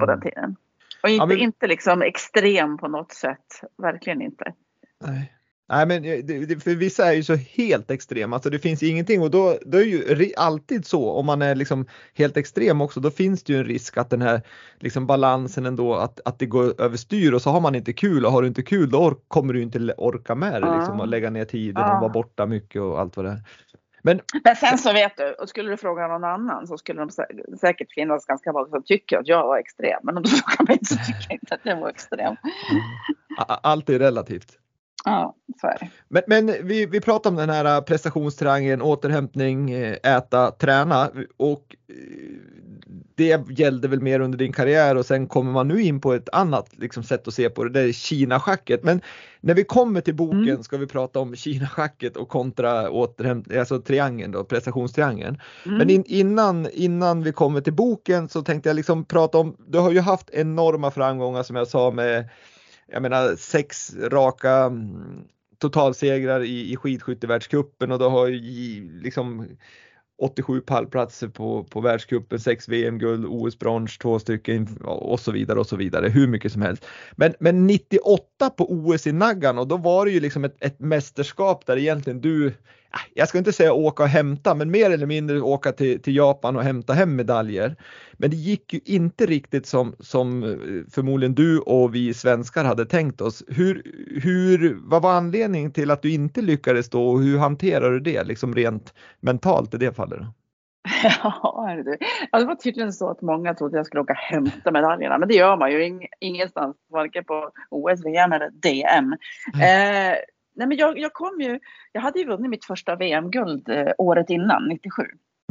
på den tiden. Och inte, ja, men... inte liksom extrem på något sätt. Verkligen inte. Nej. Nej men det, för vissa är ju så helt extrema, alltså det finns ingenting och då, då är ju alltid så om man är liksom helt extrem också, då finns det ju en risk att den här liksom balansen ändå att, att det går överstyr och så har man inte kul och har du inte kul då kommer du inte orka med det liksom och lägga ner tiden och vara borta mycket och allt vad det är. Men, men sen så vet du, och skulle du fråga någon annan så skulle de säkert finnas ganska många som tycker att jag var extrem. Men om du frågar mig så tycker jag inte att jag var extrem. Mm. Allt är relativt. Ja, så är det. Men, men vi, vi pratar om den här prestationstriangeln, återhämtning, äta, träna och det gällde väl mer under din karriär och sen kommer man nu in på ett annat liksom, sätt att se på det, det är Kina-schacket. Men när vi kommer till boken mm. ska vi prata om Kina-schacket och kontra återhämt, alltså triangeln då, prestationstriangeln. Mm. Men in, innan, innan vi kommer till boken så tänkte jag liksom prata om, du har ju haft enorma framgångar som jag sa med jag menar sex raka mm, totalsegrar i, i skidskyttevärldscupen och du har ju liksom 87 pallplatser på, på världscupen, 6 VM-guld, OS-brons, två stycken och så vidare och så vidare, hur mycket som helst. Men, men 98 på OS i Naggan och då var det ju liksom ett, ett mästerskap där egentligen du, jag ska inte säga åka och hämta, men mer eller mindre åka till, till Japan och hämta hem medaljer. Men det gick ju inte riktigt som, som eh, förmodligen du och vi svenskar hade tänkt oss. Hur, hur, vad var anledningen till att du inte lyckades då och hur hanterar du det liksom rent mentalt i det fallet? Ja, det. Ja, det var tydligen så att många trodde att jag skulle åka och hämta medaljerna, men det gör man ju ingenstans, varken på OS, VM eller DM. Mm. Eh, nej men jag, jag kom ju, jag hade ju vunnit mitt första VM-guld eh, året innan, 97.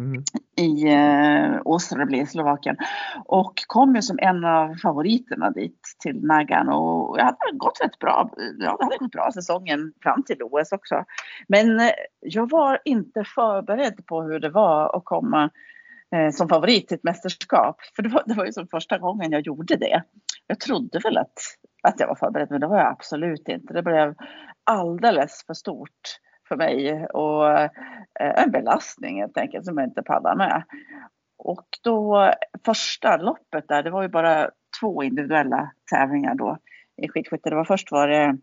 Mm. i eh, Åstra i Slovakien. Och kom ju som en av favoriterna dit till Nagan och jag hade gått rätt bra. Ja, det hade gått bra säsongen fram till OS också. Men eh, jag var inte förberedd på hur det var att komma Eh, som favorit till ett mästerskap. För det var, det var ju som första gången jag gjorde det. Jag trodde väl att, att jag var förberedd men det var jag absolut inte. Det blev alldeles för stort för mig och eh, en belastning helt enkelt som jag inte pallar med. Och då första loppet där, det var ju bara två individuella tävlingar då i skidskytte. Det var först var det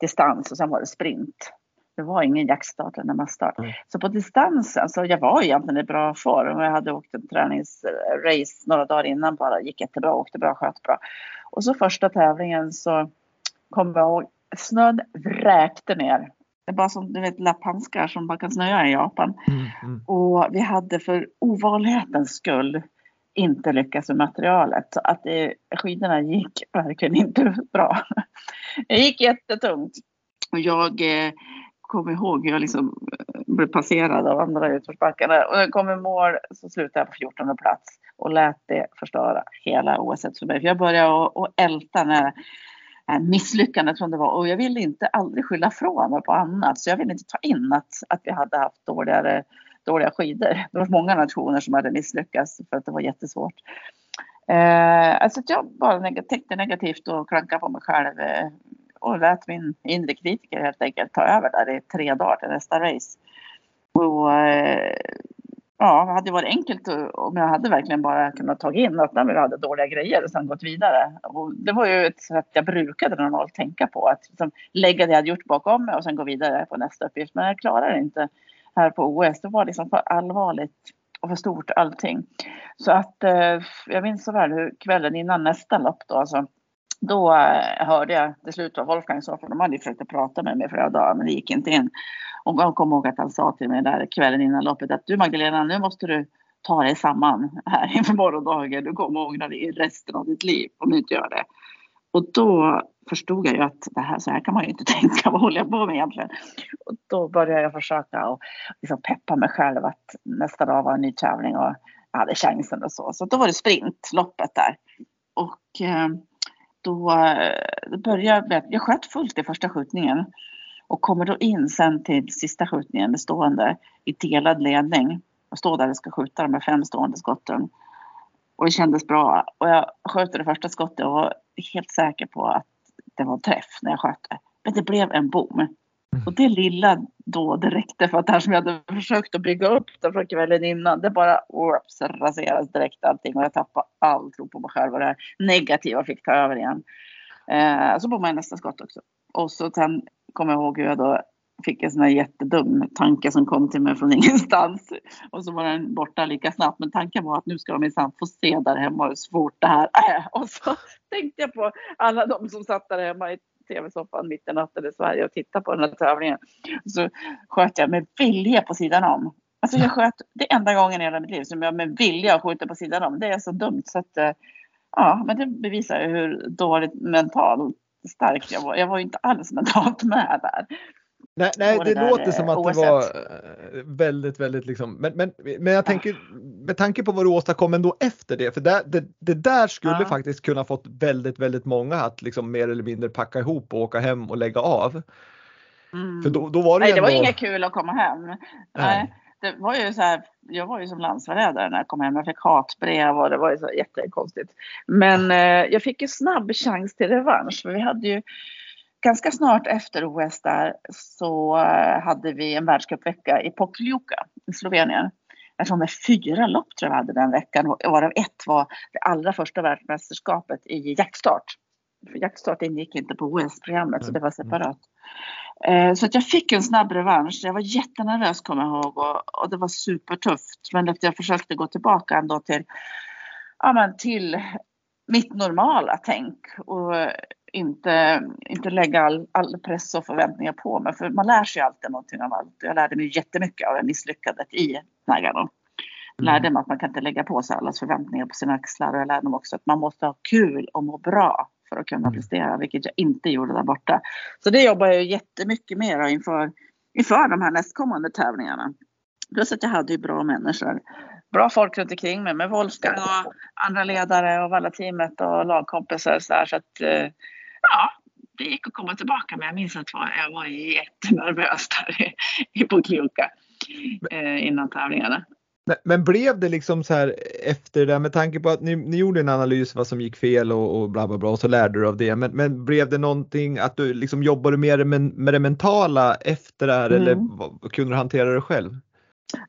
distans och sen var det sprint. Det var ingen jaktstart eller masstart. Mm. Så på distansen så jag var egentligen i bra form. Jag hade åkt en träningsrace några dagar innan bara. Gick jättebra, åkte bra, sköt bra. Och så första tävlingen så kommer jag ihåg snön vräkte ner det är bara som du vet lapphandskar som bara kan snöa i Japan. Mm, mm. Och vi hade för ovanlighetens skull inte lyckats med materialet. Så att det, skidorna gick verkligen inte bra. Det gick jättetungt. Och jag eh, kommer ihåg hur jag liksom eh, blev passerad av andra utförsbackarna. Och när jag kom i mål så slutade jag på 14 plats och lät det förstöra hela OS för mig. För jag började att älta när misslyckandet som det var. Och jag ville inte aldrig skylla från mig på annat. Så jag ville inte ta in att, att vi hade haft dåligare, dåliga skidor. Det var många nationer som hade misslyckats för att det var jättesvårt. Eh, alltså jag bara neg tänkte negativt och klankade på mig själv. Eh, och lät min inre kritiker helt enkelt ta över där i tre dagar till nästa race. Och, eh, ja, det hade varit enkelt om jag hade verkligen bara kunnat ta in att vi hade dåliga grejer och sen gått vidare. Och det var ju ett sätt jag brukade normalt tänka på. Att liksom lägga det jag hade gjort bakom mig och sen gå vidare på nästa uppgift. Men jag klarade det inte här på OS. Det var liksom för allvarligt och för stort allting. Så att eh, jag minns så väl hur kvällen innan nästa lopp då, alltså, då eh, hörde jag till slut vad Wolfgang sa, för de hade försökt prata med mig flera dagar men det gick inte in. Och jag kommer ihåg att han sa till mig där kvällen innan loppet att du Magdalena, nu måste du ta dig samman här inför morgondagen. Du kommer ångra dig resten av ditt liv om du inte gör det. Och då förstod jag ju att det här, så här kan man ju inte tänka. Vad håller jag på med egentligen? Och då började jag försöka och liksom peppa mig själv att nästa dag var en ny tävling och jag hade chansen och så. Så då var det sprintloppet där. Och eh, då eh, börjar började jag, jag sköt fullt i första skjutningen och kommer då in sen till sista skjutningen stående i delad ledning och står där och ska skjuta de här fem stående skotten. Och det kändes bra. Och jag sköt det första skottet och var helt säker på att det var en träff när jag sköt det. Men det blev en bom. Mm. Och det lilla då, det räckte för att det här som jag hade försökt att bygga upp det från kvällen innan, det bara oops, raserades direkt allting och jag tappade all tro på mig själv och det här negativa fick ta över igen. Eh, så bommade jag nästa skott också. Och så sen kommer jag ihåg hur jag då fick en sån här jättedum tanke som kom till mig från ingenstans. Och så var den borta lika snabbt. Men tanken var att nu ska de minsann få se där hemma hur svårt det här är. Och så tänkte jag på alla de som satt där hemma i tv-soffan mitt i natten i Sverige och tittade på den här tävlingen. Så sköt jag med vilja på sidan om. Alltså jag sköt, det enda gången i hela mitt liv som jag med vilja skjuter på sidan om. Det är så dumt så att eh, ja, men det bevisar ju hur dåligt mentalt stark jag var. Jag var ju inte alls mentalt med där. Nej, nej det, det låter som att OS1. det var eh, väldigt, väldigt liksom, men, men, men jag tänker med tanke på vad du åstadkom ändå efter det, för det, det, det där skulle ja. faktiskt kunna fått väldigt, väldigt många att liksom mer eller mindre packa ihop och åka hem och lägga av. Mm. För då, då var det Nej, ändå... det var inget kul att komma hem. Nej. Nej. Det var ju så här, jag var ju som landsförrädare när jag kom hem. Jag fick hatbrev och det var ju så jättekonstigt. Men eh, jag fick ju snabb chans till revansch. För vi hade ju ganska snart efter OS där så eh, hade vi en världscupvecka i Pokljuka i Slovenien. Jag tror med fyra lopp tror jag hade den veckan varav ett var det allra första världsmästerskapet i jaktstart. För jaktstart ingick inte på OS-programmet så det var separat. Eh, så att jag fick en snabb revansch. Jag var jättenervös kommer jag ihåg och, och det var supertufft. Men jag försökte gå tillbaka ändå till, ja, men till mitt normala tänk och inte, inte lägga all, all press och förväntningar på mig. För man lär sig alltid någonting av allt. Jag lärde mig jättemycket av misslyckandet i Nagano. Mm. Lärde mig att man kan inte lägga på sig allas förväntningar på sina axlar och jag lärde mig också att man måste ha kul och må bra för att kunna mm. prestera, vilket jag inte gjorde där borta. Så det jobbar jag jättemycket med inför, inför de här nästkommande tävlingarna. Plus att jag hade ju bra människor. Bra folk runt omkring mig med Wolfgang och andra ledare och alla teamet och lagkompisar. Så, där, så att eh, ja, det gick att komma tillbaka men jag minns att jag var jättenervös där i, Bokljuka eh, innan tävlingarna. Men blev det liksom så här efter det med tanke på att ni, ni gjorde en analys vad som gick fel och, och bla bla bla och så lärde du av det. Men, men blev det någonting att du liksom jobbade mer med, med det mentala efter det här mm. eller kunde du hantera det själv?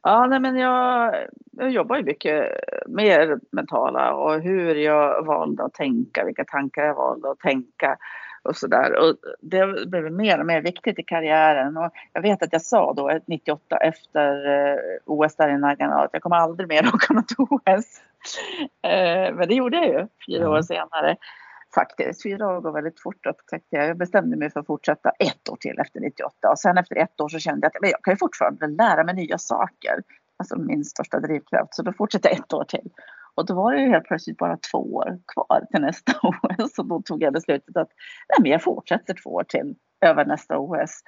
Ja, nej, men jag, jag jobbar ju mycket med mentala och hur jag valde att tänka, vilka tankar jag valde att tänka och sådär. Och det blev mer och mer viktigt i karriären. Och jag vet att jag sa då 98 efter eh, OS där i Nagano att jag kommer aldrig mer åka något OS. Eh, men det gjorde jag ju fyra år senare. Faktiskt. Fyra år går väldigt fort upptäckte jag. Jag bestämde mig för att fortsätta ett år till efter 98 och sen efter ett år så kände jag att men jag kan ju fortfarande lära mig nya saker. Alltså min största drivkraft. Så då fortsatte jag ett år till. Och då var det ju helt plötsligt bara två år kvar till nästa OS. Så då tog jag beslutet att nej, men jag fortsätter två år till över nästa OS.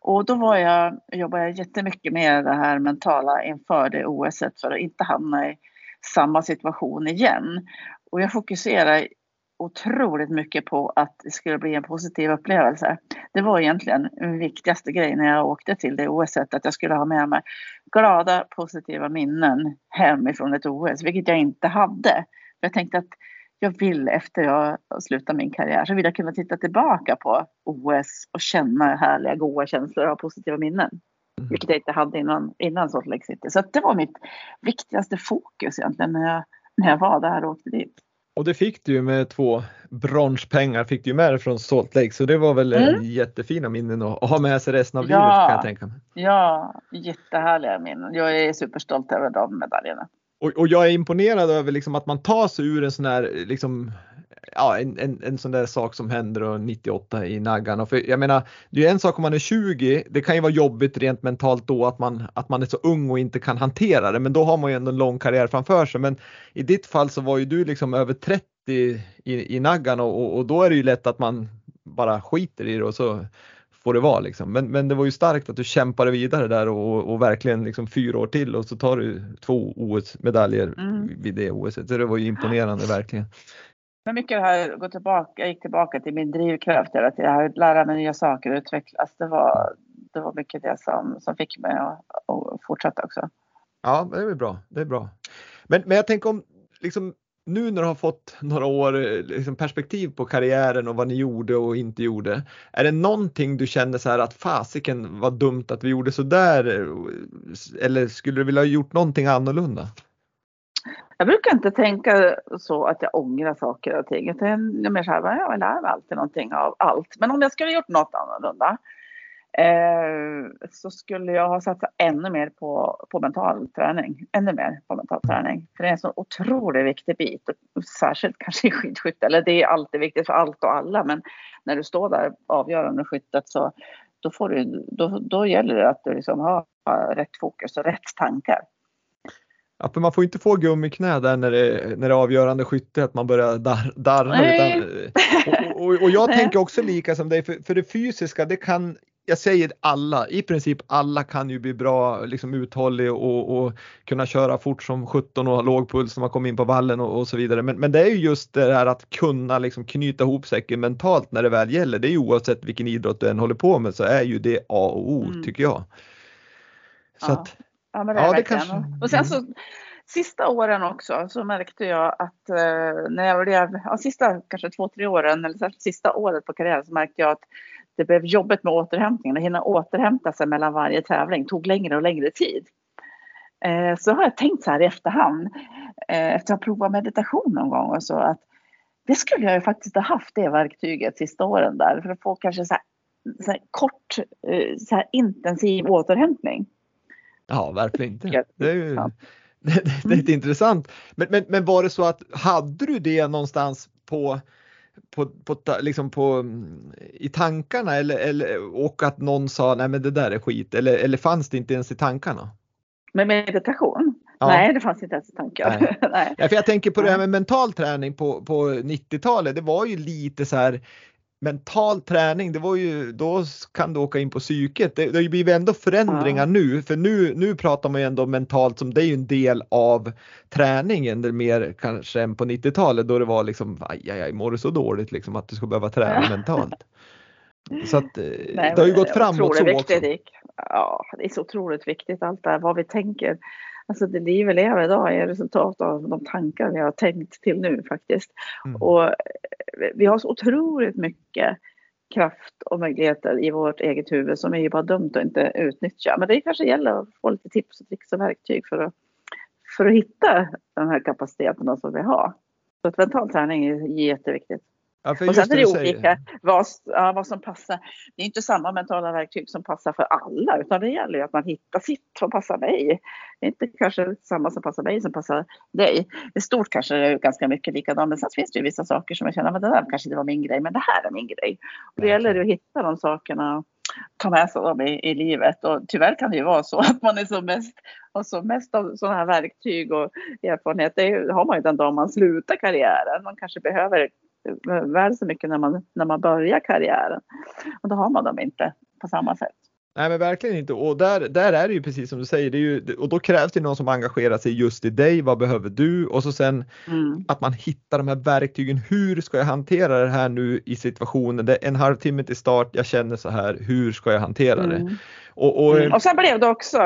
Och då var jag, jobbade jag jättemycket med det här mentala inför det OS för att inte hamna i samma situation igen. Och jag fokuserar otroligt mycket på att det skulle bli en positiv upplevelse. Det var egentligen den viktigaste grejen när jag åkte till det OS att jag skulle ha med mig glada positiva minnen hemifrån ett OS, vilket jag inte hade. Jag tänkte att jag vill efter jag slutar min karriär så vill jag kunna titta tillbaka på OS och känna härliga goda känslor och positiva minnen. Mm. Vilket jag inte hade innan, innan Salt Lake City. Så det var mitt viktigaste fokus egentligen när jag, när jag var där och åkte dit. Och det fick du ju med två bronspengar fick du med från Salt Lake så det var väl mm. jättefina minnen att ha med sig resten av ja, livet kan jag tänka mig. Ja, jättehärliga minnen. Jag är superstolt över de medaljerna. Och, och jag är imponerad över liksom att man tar sig ur en sån här liksom ja, en, en, en sån där sak som händer 98 i Nagano. För jag menar, det är en sak om man är 20, det kan ju vara jobbigt rent mentalt då att man, att man är så ung och inte kan hantera det, men då har man ju ändå en lång karriär framför sig. Men i ditt fall så var ju du liksom över 30 i, i Nagano och, och då är det ju lätt att man bara skiter i det och så får det vara liksom. Men, men det var ju starkt att du kämpade vidare där och, och verkligen liksom fyra år till och så tar du två OS-medaljer mm. vid det OS. Så det var ju imponerande verkligen. Men mycket det här, gå tillbaka, jag gick tillbaka till min drivkraft hela tiden. Att lära mig nya saker och utvecklas. Det var, det var mycket det som, som fick mig att, att fortsätta också. Ja, det är bra. Det är bra. Men, men jag tänker om liksom, nu när du har fått några år liksom perspektiv på karriären och vad ni gjorde och inte gjorde. Är det någonting du känner så här att fasiken var dumt att vi gjorde så där? Eh, eller skulle du vilja ha gjort någonting annorlunda? Jag brukar inte tänka så att jag ångrar saker och ting. Utan jag är mer så här, jag lär mig alltid någonting av allt. Men om jag skulle gjort något annorlunda eh, så skulle jag ha satsat ännu mer på, på mental träning. Ännu mer på mental träning. För det är en så otroligt viktig bit. Och särskilt kanske i skidskytte. Eller det är alltid viktigt för allt och alla. Men när du står där avgörande skyttet så då, får du, då, då gäller det att du liksom har rätt fokus och rätt tankar. Ja, för man får inte få gummiknä där när det, när det är avgörande skytte, att man börjar dar, darra. Utan, och, och, och, jag tänker också lika som dig, för, för det fysiska det kan jag säger alla, i princip alla kan ju bli bra, liksom uthållig och, och kunna köra fort som 17 och ha låg puls när man kommer in på vallen och, och, så vidare. Men, men det är ju just det här att kunna liksom knyta ihop säcken mentalt när det väl gäller. Det är ju oavsett vilken idrott du än håller på med så är ju det A och O mm. tycker jag. Så ja. Att, ja, men det ja. Det kanske, och sen så sista åren också så märkte jag att eh, när jag blev, ja, sista kanske två, tre åren eller sista året på karriären så märkte jag att det blev jobbigt med återhämtningen. Att hinna återhämta sig mellan varje tävling tog längre och längre tid. Eh, så har jag tänkt så här i efterhand, eh, efter att ha provat meditation någon gång och så att det skulle jag ju faktiskt ha haft det verktyget sista åren där för att få kanske så här, så här kort, eh, så här intensiv återhämtning. Ja, verkligen inte. Det är ju det, det, är intressant. Men, men, men var det så att hade du det någonstans på på, på, liksom på, i tankarna eller, eller, och att någon sa nej men det där är skit eller, eller fanns det inte ens i tankarna? Med meditation? Ja. Nej, det fanns inte ens i tankarna. Nej. nej. Ja, för jag tänker på det här med mental träning på, på 90-talet. Det var ju lite så här mental träning, det var ju, då kan du åka in på psyket. Det, det blir ändå förändringar ja. nu, för nu, nu pratar man ju ändå mentalt som det är ju en del av träningen, det mer kanske än på 90-talet då det var liksom, aj, aj, aj, mår du så dåligt liksom att du ska behöva träna ja. mentalt. Så att eh, Nej, det har ju gått framåt så viktigt, också. Ja, det är så otroligt viktigt allt det här, vad vi tänker. Alltså det liv vi lever idag är resultat av de tankar vi har tänkt till nu faktiskt. Mm. Och vi har så otroligt mycket kraft och möjligheter i vårt eget huvud som är ju bara dumt att inte utnyttja. Men det kanske gäller att få lite tips och tricks och verktyg för att, för att hitta de här kapaciteterna som vi har. Så att mental träning är jätteviktigt. Ja, och sen är det olika vad, ja, vad som passar. Det är inte samma mentala verktyg som passar för alla utan det gäller ju att man hittar sitt som passar mig. Det är inte kanske samma som passar mig som passar dig. I stort kanske det är ganska mycket likadant men sen finns det ju vissa saker som jag känner att det där kanske inte var min grej men det här är min grej. Och det gäller att hitta de sakerna ta med sig dem i, i livet och tyvärr kan det ju vara så att man är så mest, har så mest av sådana här verktyg och erfarenhet. Det har man ju den dag man slutar karriären. Man kanske behöver väl så mycket när man, när man börjar karriären. Och då har man dem inte på samma sätt. Nej men verkligen inte och där, där är det ju precis som du säger ju, och då krävs det någon som engagerar sig just i dig. Vad behöver du? Och så sen mm. att man hittar de här verktygen. Hur ska jag hantera det här nu i situationen? Det är en halvtimme till start. Jag känner så här. Hur ska jag hantera det? Mm. Och, och, mm. och sen blev det också,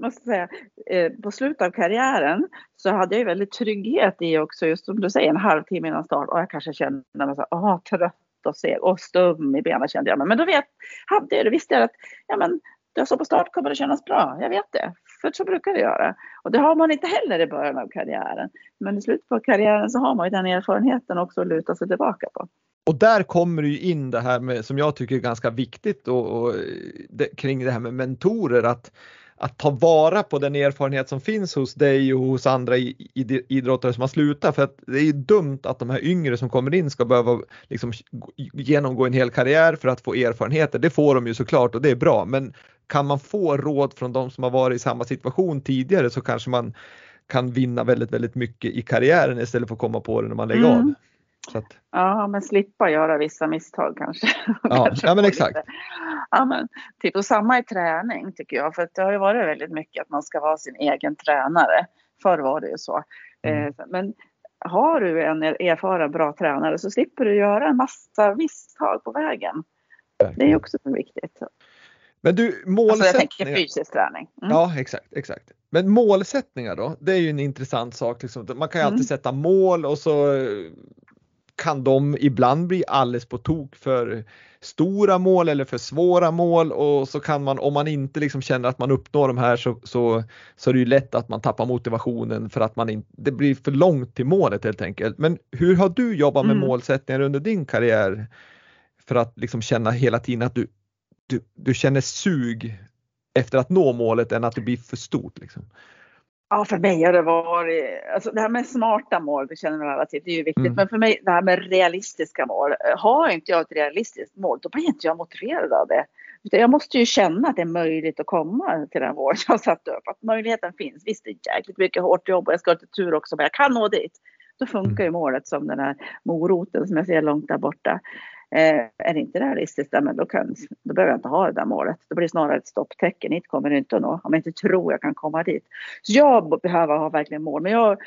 måste säga, eh, på slutet av karriären så hade jag ju väldigt trygghet i också, just som du säger, en halvtimme innan start och jag kanske kände mig så ah, trött och seg och stum i benen kände jag mig. Men då vet, hade jag då visste jag att ja, men, jag står på start kommer det kännas bra. Jag vet det, för så brukar det göra. Och det har man inte heller i början av karriären. Men i slutet på karriären så har man ju den erfarenheten också att luta sig tillbaka på. Och där kommer det ju in det här med, som jag tycker är ganska viktigt och, och det, kring det här med mentorer att att ta vara på den erfarenhet som finns hos dig och hos andra idrottare som har slutat för att det är ju dumt att de här yngre som kommer in ska behöva liksom genomgå en hel karriär för att få erfarenheter. Det får de ju såklart och det är bra men kan man få råd från de som har varit i samma situation tidigare så kanske man kan vinna väldigt, väldigt mycket i karriären istället för att komma på det när man lägger mm. av. Att... Ja, men slippa göra vissa misstag kanske. Ja, kanske ja men exakt. Ja, men, typ, och samma i träning tycker jag, för det har ju varit väldigt mycket att man ska vara sin egen tränare. Förr var det ju så. Mm. Eh, men har du en erfaren bra tränare så slipper du göra en massa misstag på vägen. Det är också viktigt. Men du, målsättningar. Alltså jag tänker fysisk träning. Mm. Ja, exakt, exakt. Men målsättningar då? Det är ju en intressant sak. Liksom. Man kan ju alltid mm. sätta mål och så kan de ibland bli alldeles på tok för stora mål eller för svåra mål och så kan man om man inte liksom känner att man uppnår de här så, så, så är det ju lätt att man tappar motivationen för att man inte, det blir för långt till målet helt enkelt. Men hur har du jobbat med mm. målsättningar under din karriär för att liksom känna hela tiden att du, du, du känner sug efter att nå målet än att det blir för stort? Liksom? Ja, för mig har det varit, alltså det här med smarta mål, det känner vi alla till, det är ju viktigt. Mm. Men för mig, det här med realistiska mål. Har inte jag ett realistiskt mål, då blir inte jag motiverad av det. Utan jag måste ju känna att det är möjligt att komma till den mål jag satt upp. Att möjligheten finns. Visst, det är jäkligt mycket hårt jobb och jag ska ha lite tur också, men jag kan nå dit. Då funkar ju målet som den här moroten som jag ser långt där borta. Eh, är det inte realistiskt, men då, kan, då behöver jag inte ha det där målet. Då blir det snarare ett stopptecken. Hit kommer det inte att nå om jag inte tror jag kan komma dit. Så jag behöver ha verkligen mål. Men jag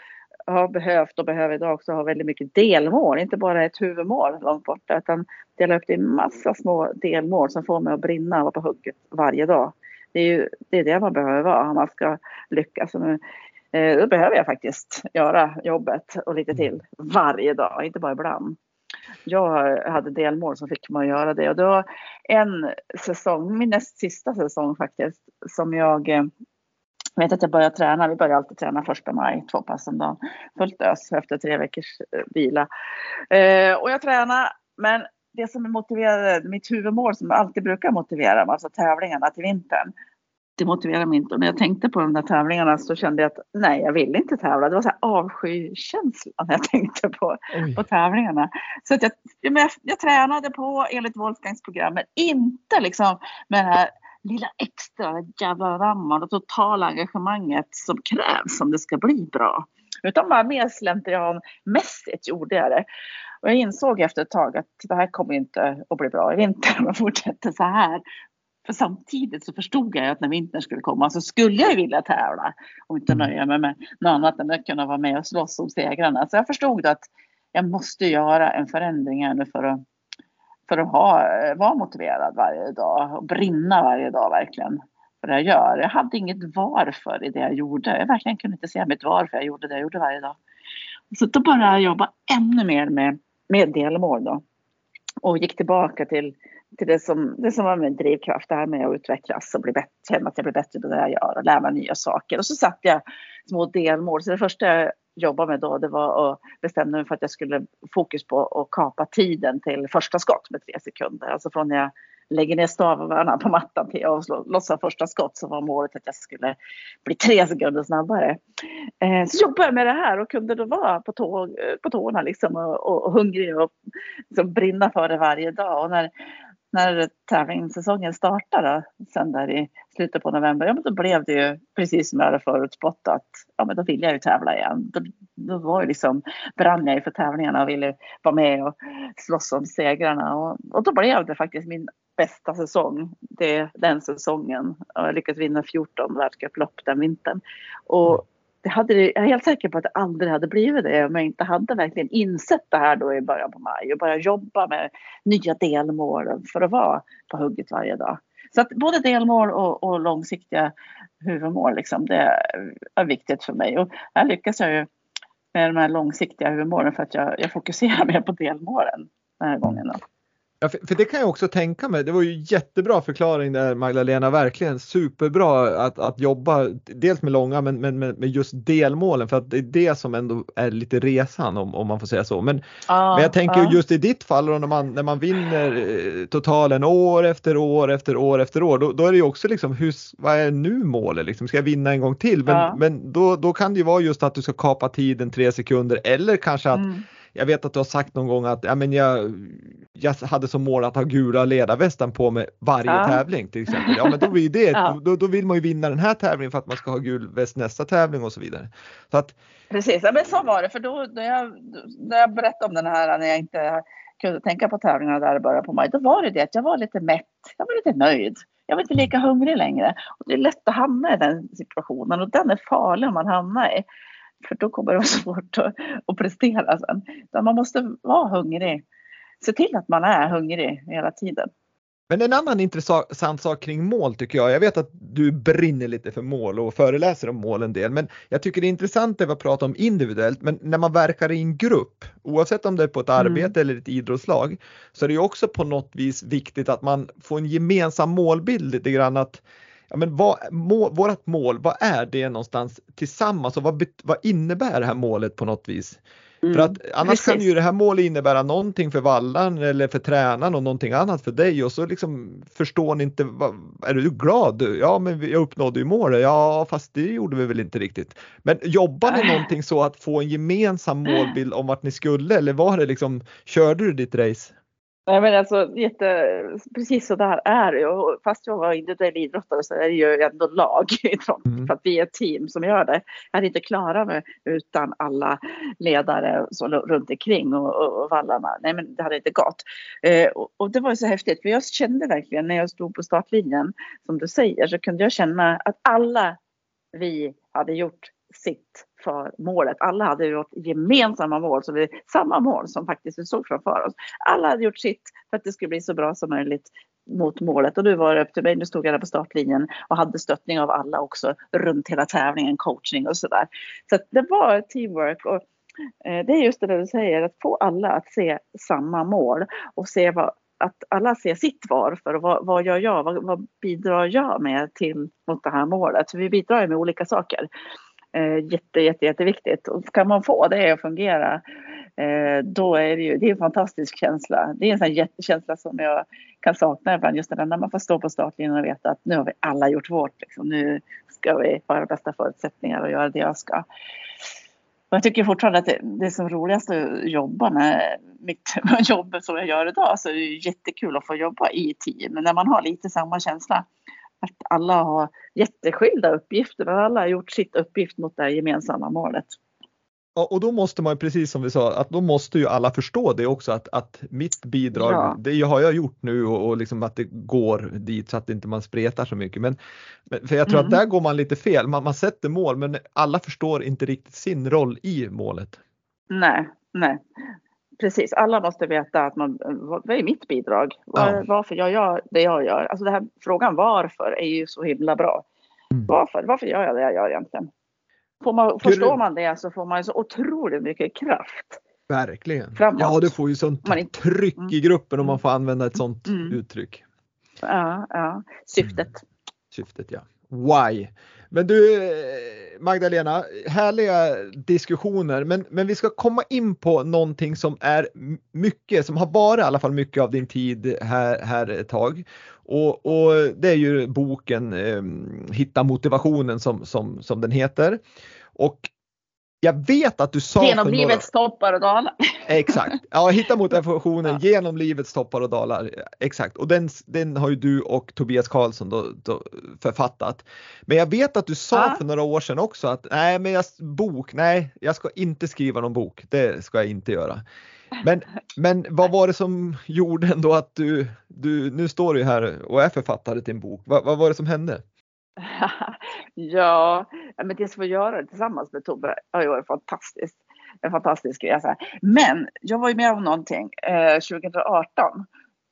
har behövt och behöver idag också ha väldigt mycket delmål. Inte bara ett huvudmål långt borta utan dela upp det i massa små delmål som får mig att brinna och vara på hugget varje dag. Det är ju det, är det man behöver vara om man ska lyckas. Eh, då behöver jag faktiskt göra jobbet och lite till varje dag, inte bara ibland. Jag hade delmål som fick mig att göra det och det var en säsong, min näst sista säsong faktiskt, som jag jag vet att jag började träna, vi börjar alltid träna första maj, två pass om dagen. Fullt ös efter tre veckors eh, vila. Eh, och jag tränade, men det som motiverade, mitt huvudmål som alltid brukar motivera mig, alltså tävlingarna till vintern. Det motiverade mig inte och när jag tänkte på de där tävlingarna så kände jag att nej, jag vill inte tävla. Det var så här avskykänsla när jag tänkte på, på tävlingarna. Så att jag, jag, jag tränade på enligt Wolfgangs program, men inte liksom med det här lilla extra jävla ramman och totala engagemanget som krävs om det ska bli bra. Utan bara mer slentrianmässigt gjorde jag det. Och jag insåg efter ett tag att det här kommer inte att bli bra i vinter om jag fortsätter så här. För samtidigt så förstod jag att när vintern skulle komma så skulle jag vilja tävla och inte mm. nöja mig med något annat än att kunna vara med och slåss om segrarna. Så jag förstod att jag måste göra en förändring här nu för att för att ha, vara motiverad varje dag och brinna varje dag verkligen för det jag gör. Jag hade inget varför i det jag gjorde. Jag verkligen kunde inte se mitt varför jag gjorde det jag gjorde varje dag. Så då började jag jobba ännu mer med, med delmål då. Och gick tillbaka till, till det, som, det som var min drivkraft, det här med att utvecklas och bli bättre, känna att jag blir bättre på det jag gör och lära mig nya saker. Och så satte jag små delmål. Så det första jag jobbade med då det var att bestämma mig för att jag skulle fokus på att kapa tiden till första skott med tre sekunder. Alltså från när jag lägger ner stavarna på mattan till jag lossar första skott så var målet att jag skulle bli tre sekunder snabbare. Eh, så jobbade jag med det här och kunde då vara på, tå, på tårna liksom och, och, och hungrig och liksom brinna för det varje dag. Och när, när tävlingssäsongen startade sen där i slutet på november, ja men då blev det ju precis som jag hade förutspått att ja men då ville jag ju tävla igen. Då, då var ju liksom, brann jag ju för tävlingarna och ville vara med och slåss om segrarna och, och då blev det faktiskt min bästa säsong, det, den säsongen. Jag lyckades vinna 14 världscuplopp den vintern. Och det hade, jag är helt säker på att det aldrig hade blivit det om jag inte hade verkligen insett det här då i början på maj och börjat jobba med nya delmål för att vara på hugget varje dag. Så att både delmål och, och långsiktiga huvudmål, liksom, det är viktigt för mig. Och här lyckas jag ju med de här långsiktiga huvudmålen för att jag, jag fokuserar mer på delmålen den här gången. Då. Ja, för, för, det kan jag också tänka mig. Det var ju jättebra förklaring där Magdalena, verkligen superbra att, att jobba dels med långa men, men med, just delmålen för att det är det som ändå är lite resan om, om man får säga så. Men, ah, men jag tänker ah. just i ditt fall då, när, man, när man vinner eh, totalen år efter år efter år efter år då, då är det ju också liksom hur, vad är nu målet liksom? Ska jag vinna en gång till? Men, ah. men då, då kan det ju vara just att du ska kapa tiden tre sekunder eller kanske att mm jag vet att du har sagt någon gång att ja, men jag, jag hade som mål att ha gula ledarvästen på mig varje ja. tävling till exempel. Ja men då, blir det, ja. då, då vill man ju vinna den här tävlingen för att man ska ha gul väst nästa tävling och så vidare. Så att, Precis, ja, men så var det för då när jag, när jag berättade om den här när jag inte kunde tänka på tävlingarna där i början på maj, då var det det att jag var lite mätt, jag var lite nöjd. Jag var inte lika hungrig längre. Och det är lätt att hamna i den situationen och den är farlig om man hamnar i. För då kommer det vara svårt att, att prestera sen. Så man måste vara hungrig. Se till att man är hungrig hela tiden. Men en annan intressant sak kring mål tycker jag, jag vet att du brinner lite för mål och föreläser om mål en del, men jag tycker det är intressant att prata om individuellt, men när man verkar i en grupp, oavsett om det är på ett mm. arbete eller ett idrottslag, så är det ju också på något vis viktigt att man får en gemensam målbild lite grann att ja, men vad, må, vårat mål, vad är det någonstans tillsammans och vad, vad innebär det här målet på något vis? Mm, för att annars precis. kan ju det här målet innebära någonting för vallan eller för tränaren och någonting annat för dig och så liksom förstår ni inte, är du glad? Ja men jag uppnådde ju målet, ja fast det gjorde vi väl inte riktigt. Men jobbar ni någonting så att få en gemensam målbild om vart ni skulle eller var det liksom, körde du ditt race? Nej men alltså jätte, precis så där är det ju. Fast jag var individuell idrottare så är det ju ändå lag. Mm. För att vi är ett team som gör det. Jag hade inte klarat mig utan alla ledare så runt omkring och, och, och vallarna. Nej men det hade inte gått. Eh, och, och, det var så häftigt för jag kände verkligen när jag stod på startlinjen som du säger så kunde jag känna att alla vi hade gjort sitt för målet. Alla hade gjort gemensamma mål, som vi, samma mål som faktiskt vi såg framför oss. Alla hade gjort sitt för att det skulle bli så bra som möjligt mot målet och nu var det upp till mig. Nu stod jag där på startlinjen och hade stöttning av alla också runt hela tävlingen, coachning och sådär. Så det var teamwork och eh, det är just det där du säger, att få alla att se samma mål och se vad, att alla ser sitt varför och vad, vad gör jag, vad, vad, bidrar jag med till mot det här målet. För vi bidrar ju med olika saker. Eh, jätte, jätte, jätteviktigt. Och kan man få det att fungera eh, då är det ju det är en fantastisk känsla. Det är en sån jättekänsla som jag kan sakna ibland just när man får stå på startlinjen och veta att nu har vi alla gjort vårt. Liksom. Nu ska vi ha de bästa förutsättningar och göra det jag ska. Och jag tycker fortfarande att det, det är som roligast att jobba när mitt jobb som jag gör idag så är det jättekul att få jobba i team. Men när man har lite samma känsla att alla har jätteskilda uppgifter men alla har gjort sitt uppgift mot det gemensamma målet. Ja, och då måste man precis som vi sa att då måste ju alla förstå det också att, att mitt bidrag, ja. det har jag gjort nu och, och liksom att det går dit så att inte man spretar så mycket. Men, men för jag tror mm. att där går man lite fel. Man, man sätter mål men alla förstår inte riktigt sin roll i målet. Nej, nej precis, alla måste veta att man, vad är mitt bidrag? Var. Varför jag gör det jag gör? Alltså den här frågan varför är ju så himla bra. Mm. Varför? Varför gör jag det jag gör egentligen? Får man, förstår man det så får man så otroligt mycket kraft. Verkligen. Framåt. Ja, du får ju sånt man inte... tryck mm. i gruppen om man får använda ett sånt mm. uttryck. Ja, ja. Syftet. Mm. Syftet ja. Why? Men du eh, Magdalena, härliga diskussioner men, men vi ska komma in på någonting som är mycket, som har varit i alla fall mycket av din tid här, här ett tag. Och, och det är ju boken eh, Hitta motivationen som, som, som den heter. Och jag vet att du sa Genom livets några... toppar och dalar. Exakt, ja hitta motivationen ja. genom livets toppar och dalar. Exakt och den, den har ju du och Tobias Karlsson då, då författat. Men jag vet att du sa ja. för några år sedan också att nej men jag, bok, nej jag ska inte skriva någon bok, det ska jag inte göra. Men, men vad var det som gjorde ändå att du, du nu står du här och är författare till en bok. Vad, vad var det som hände? ja, men det som får göra det tillsammans med Tobbe har ju varit fantastiskt. En fantastisk resa. Alltså. Men jag var ju med om någonting eh, 2018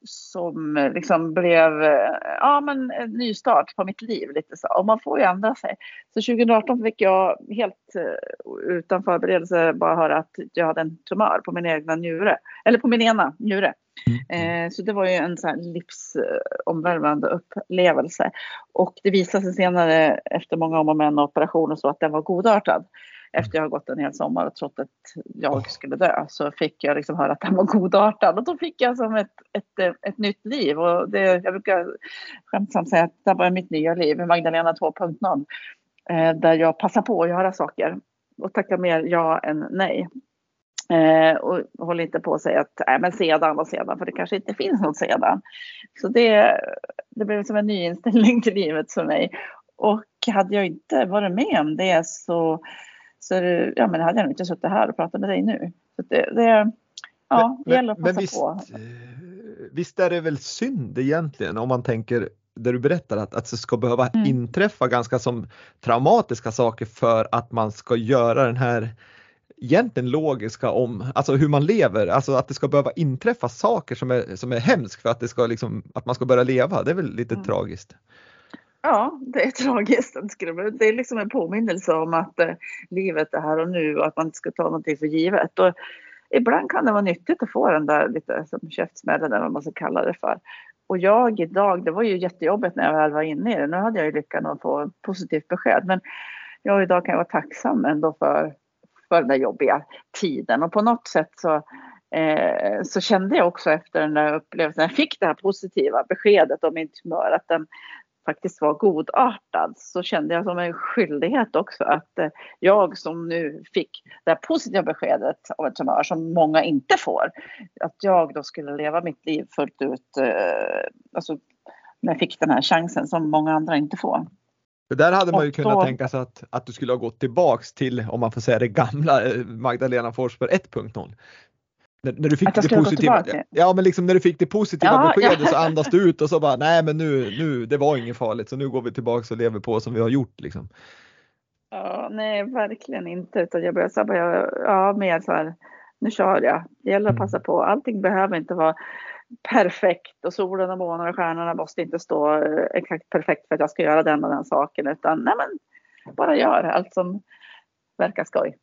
som liksom blev eh, ja, men en ny start på mitt liv. Lite så. Och man får ju ändra sig. Så 2018 fick jag helt eh, utan förberedelse bara höra att jag hade en tumör på min egna njure. Eller på min ena njure. Mm. Eh, så det var ju en sån livsomvälvande upplevelse. Och det visade sig senare efter många om och men och operationer så att den var godartad. Efter jag har gått en hel sommar och trott att jag skulle dö så fick jag liksom höra att den var godartad och då fick jag som ett, ett, ett nytt liv. Och det, jag brukar skämtsamt säga att det var mitt nya liv, Magdalena 2.0. Eh, där jag passar på att göra saker och tackar mer ja än nej. Eh, och håller inte på att säga att nej, men sedan och sedan, för det kanske inte finns något sedan. Så det, det blev som en ny inställning till livet för mig. Och hade jag inte varit med om det så, så ja, men hade jag nog inte suttit här och pratat med dig nu. Så det, det, ja, det gäller att passa visst, på. Eh, visst är det väl synd egentligen om man tänker där du berättar att, att det ska behöva mm. inträffa ganska som traumatiska saker för att man ska göra den här egentligen logiska om alltså hur man lever, alltså att det ska behöva inträffa saker som är, som är hemskt för att, det ska liksom, att man ska börja leva. Det är väl lite mm. tragiskt. Ja, det är tragiskt. Det är liksom en påminnelse om att eh, livet är här och nu och att man inte ska ta någonting för givet. Och ibland kan det vara nyttigt att få den där lite som käftsmällen eller vad man ska kalla det för. Och jag idag, det var ju jättejobbigt när jag väl var inne i det. Nu hade jag ju lyckan att få positivt besked. Men jag idag kan jag vara tacksam ändå för för den där jobbiga tiden. Och på något sätt så, eh, så kände jag också efter den där upplevelsen, jag fick det här positiva beskedet om min tumör, att den, faktiskt var godartad så kände jag som en skyldighet också att eh, jag som nu fick det här positiva beskedet om ett tumör som många inte får, att jag då skulle leva mitt liv fullt ut, eh, alltså när jag fick den här chansen som många andra inte får. För där hade man ju kunnat då, tänka sig att, att du skulle ha gått tillbaks till, om man får säga det gamla eh, Magdalena Forsberg 1.0. När, när, du fick det positiva, ja, men liksom när du fick det positiva ja, beskedet ja. så andas du ut och så bara nej men nu, nu det var inget farligt så nu går vi tillbaks och lever på som vi har gjort liksom. Ja, nej verkligen inte utan jag började säga ja mer så här nu kör jag. Det gäller att mm. passa på. Allting behöver inte vara perfekt och solen och månen och stjärnorna måste inte stå eh, exakt perfekt för att jag ska göra den och den saken utan nej men bara gör allt som verkar skoj.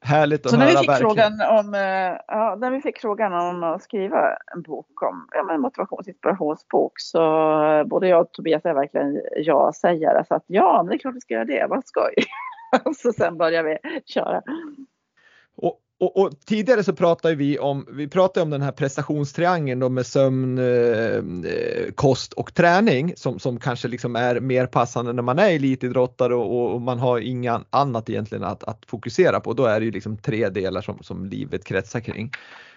Härligt att så höra när vi fick verkligen. frågan om, eh, ja, när vi fick frågan om att skriva en bok om ja, men motivations inspirationsbok så både jag och Tobias är verkligen ja-sägare så att ja, men det är klart vi ska göra det, vad skoj. så sen börjar vi köra. Och, och, och, tidigare så pratade vi om, vi pratade om den här prestationstriangeln då med sömn, eh, eh, kost och träning som, som kanske liksom är mer passande när man är elitidrottare och, och man har inget annat egentligen att, att fokusera på. Då är det ju liksom tre delar som, som livet kretsar kring.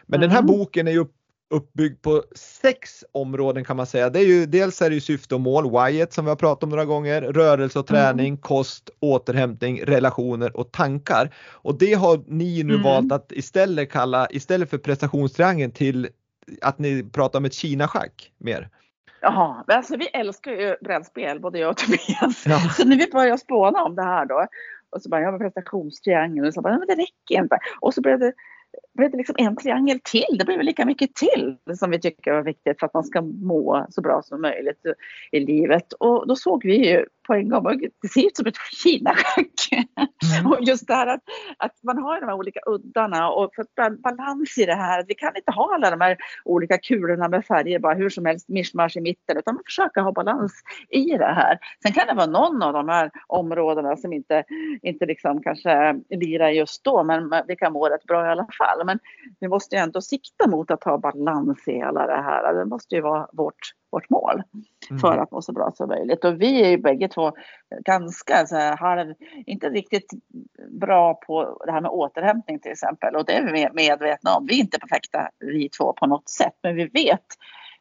Men mm. den här mm. boken är ju uppbyggd på sex områden kan man säga. Det är ju, dels är det ju syfte och mål, whyet som vi har pratat om några gånger, rörelse och träning, mm. kost, återhämtning, relationer och tankar. Och det har ni nu mm. valt att istället kalla, istället för prestationstriangeln till att ni pratar om ett Kina-schack mer. Jaha, alltså vi älskar ju brädspel både jag och Tobias. Ja. Så när vi började spåna om det här då och så bara, ja men prestationstriangeln och så bara, men det räcker inte. Och så blev blev det liksom en triangel till. Det blev lika mycket till som vi tycker var viktigt för att man ska må så bra som möjligt i livet. Och då såg vi ju på en gång, det ser ut som ett Kinaschack. Mm. och just det här att, att man har de här olika uddarna och för balans i det här. Vi kan inte ha alla de här olika kulorna med färger bara hur som helst mischmasch i mitten utan man försöker ha balans i det här. Sen kan det vara någon av de här områdena som inte, inte liksom kanske lirar just då men vi kan må rätt bra i alla fall. Men vi måste ju ändå sikta mot att ha balans i hela det här. Det måste ju vara vårt vårt mål mm. för att må så bra som möjligt. Och vi är ju bägge två ganska så här, halv, inte riktigt bra på det här med återhämtning till exempel. Och det är vi medvetna om. Vi är inte perfekta vi två på något sätt, men vi vet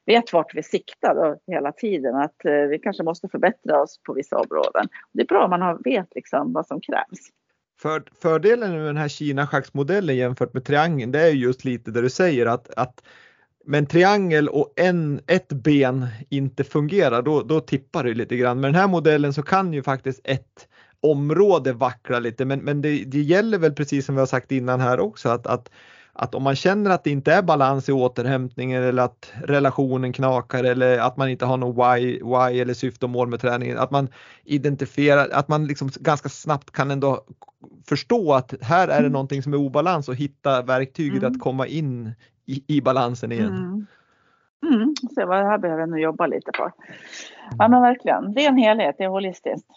vet vart vi siktar hela tiden. Att eh, vi kanske måste förbättra oss på vissa områden. Det är bra om man vet liksom vad som krävs. För, fördelen med den här Kina-schacksmodellen jämfört med triangeln det är just lite det du säger att, att med en triangel och en, ett ben inte fungerar, då, då tippar det lite grann. Med den här modellen så kan ju faktiskt ett område vackla lite, men, men det, det gäller väl precis som vi har sagt innan här också att, att, att om man känner att det inte är balans i återhämtningen eller att relationen knakar eller att man inte har någon why, why eller syfte och mål med träningen, att man identifierar, att man liksom ganska snabbt kan ändå förstå att här är det mm. någonting som är obalans och hitta verktyget mm. att komma in i, i balansen igen. Mm. Mm, se vad det här behöver jag nu jobba lite på. Ja men verkligen, det är en helhet, det är holistiskt.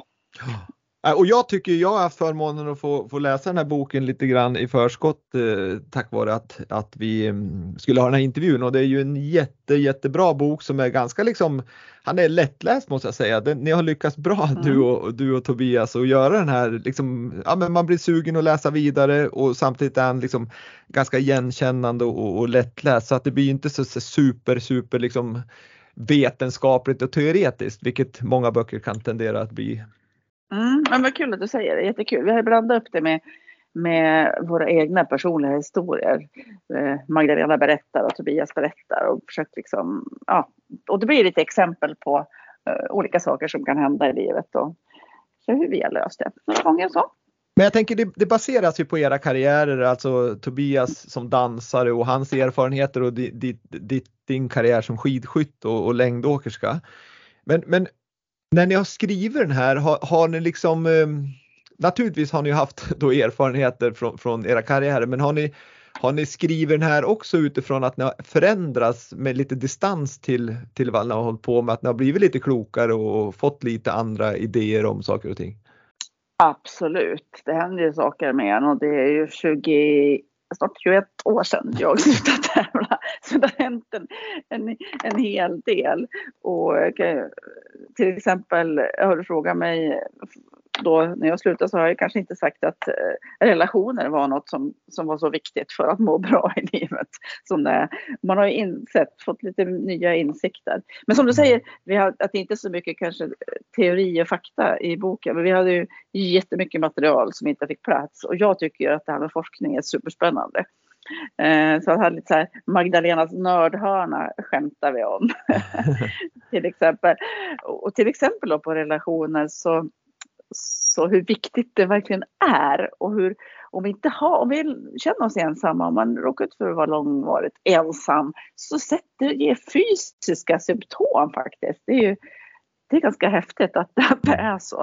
Och jag tycker jag har haft förmånen att få, få läsa den här boken lite grann i förskott eh, tack vare att, att vi mm, skulle ha den här intervjun och det är ju en jätte jättebra bok som är ganska liksom, han är lättläst måste jag säga. Den, ni har lyckats bra mm. du, och, du och Tobias att göra den här, liksom, ja men man blir sugen att läsa vidare och samtidigt är han liksom ganska igenkännande och, och lättläst så att det blir inte så, så super super liksom vetenskapligt och teoretiskt vilket många böcker kan tendera att bli. Mm, men vad kul att du säger det, jättekul. Vi har blandat upp det med, med våra egna personliga historier. Eh, Magdalena berättar och Tobias berättar och försökt liksom, ja, och det blir lite exempel på uh, olika saker som kan hända i livet och hur vi har löst det några gånger så. Men jag tänker det, det, baseras ju på era karriärer, alltså Tobias som dansare och hans erfarenheter och di, di, di, din karriär som skidskytt och, och längdåkerska. Men, men när ni har skrivit den här, har, har ni liksom eh, Naturligtvis har ni haft då erfarenheter från, från era karriärer, men har ni, har ni skrivit den här också utifrån att ni har förändrats med lite distans till, till vad ni har hållit på med, att ni har blivit lite klokare och fått lite andra idéer om saker och ting? Absolut, det händer ju saker med en och det är ju 20, snart 21 år sedan jag slutade tävla. Så det har hänt en, en, en hel del. Och till exempel, har du frågat mig då när jag slutade så har jag kanske inte sagt att eh, relationer var något som, som var så viktigt för att må bra i livet. Som det, man har ju insett, fått lite nya insikter. Men som du säger, vi har, att det inte är så mycket kanske teori och fakta i boken. Men vi hade ju jättemycket material som inte fick plats. Och jag tycker att det här med forskning är superspännande. Eh, så jag hade lite så här, Magdalenas nördhörna skämtar vi om. till exempel. Och till exempel då på relationer så så hur viktigt det verkligen är och hur om vi inte har, om vi känner oss ensamma, om man råkar ut för att vara långvarigt ensam, så sätter det ger fysiska symptom faktiskt. Det är ju det är ganska häftigt att, det är så.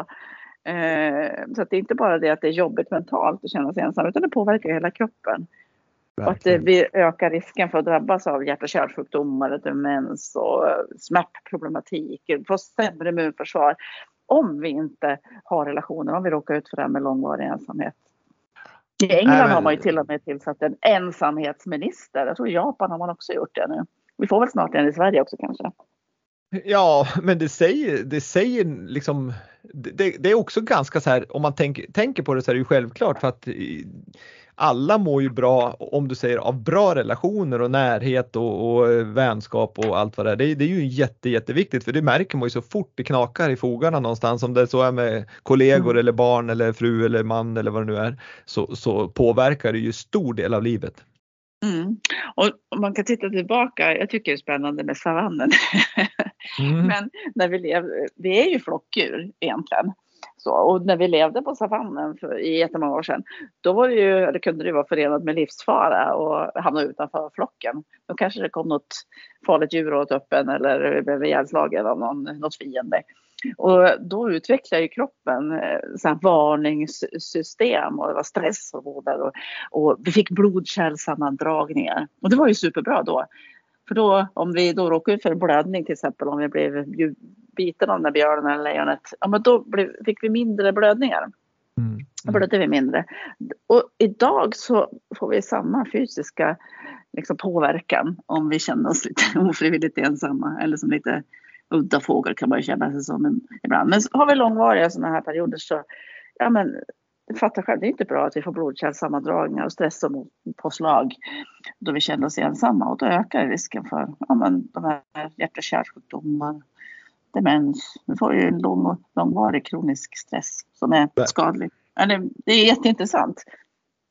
Eh, så att det är inte bara det att det är jobbigt mentalt att känna sig ensam, utan det påverkar hela kroppen. Och att vi ökar risken för att drabbas av hjärt och kärlsjukdomar, demens och smärtproblematik, få sämre immunförsvar om vi inte har relationer, om vi råkar ut för det här med långvarig ensamhet. I England Nej, men... har man ju till och med tillsatt en ensamhetsminister. Jag tror i Japan har man också gjort det nu. Vi får väl snart en i Sverige också kanske. Ja, men det säger, det säger liksom, det, det är också ganska så här, om man tänk, tänker på det så är det ju självklart för att alla mår ju bra, om du säger av bra relationer och närhet och, och vänskap och allt vad det är. Det, det är ju jätte, jätteviktigt för det märker man ju så fort det knakar i fogarna någonstans om det så är med kollegor mm. eller barn eller fru eller man eller vad det nu är så, så påverkar det ju stor del av livet. Mm. Och om man kan titta tillbaka, jag tycker det är spännande med savannen. Mm. Men när vi lever, vi är ju flockdjur egentligen. Så, och när vi levde på savannen för i jättemånga år sedan, då var det ju, det kunde det vara förenat med livsfara och hamna utanför flocken. Då kanske det kom något farligt djur åt upp en eller blev ihjälslagen av någon, något fiende. Och då utvecklar ju kroppen eh, så varningssystem och det var stresshormoner och, och vi fick blodkärlsammandragningar. Och det var ju superbra då. För då, om vi då råkade ut för blödning till exempel, om vi blev biten av den där björnen eller lejonet, ja men då blev, fick vi mindre blödningar. Mm. Då blödde vi mindre. Och idag så får vi samma fysiska liksom, påverkan om vi känner oss lite ofrivilligt ensamma eller som lite udda fågel kan man ju känna sig som ibland. Men har vi långvariga sådana här perioder så, ja men fatta själv, det är inte bra att vi får blodkärlsammandragningar och stress och påslag då vi känner oss ensamma och då ökar risken för ja, men, de här hjärt och kärlsjukdomar, demens. Vi får ju en lång, långvarig kronisk stress som är skadlig. Det är jätteintressant.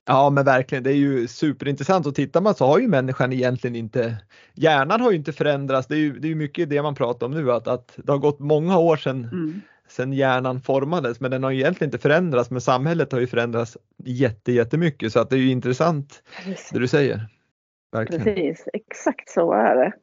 Ja men verkligen, det är ju superintressant och tittar man så har ju människan egentligen inte, hjärnan har ju inte förändrats. Det är ju, det är mycket det man pratar om nu att, att det har gått många år sedan mm sen hjärnan formades men den har egentligen inte förändrats men samhället har ju förändrats jätte, jättemycket så att det är ju intressant Precis. det du säger. Verkligen. Precis, exakt så är det.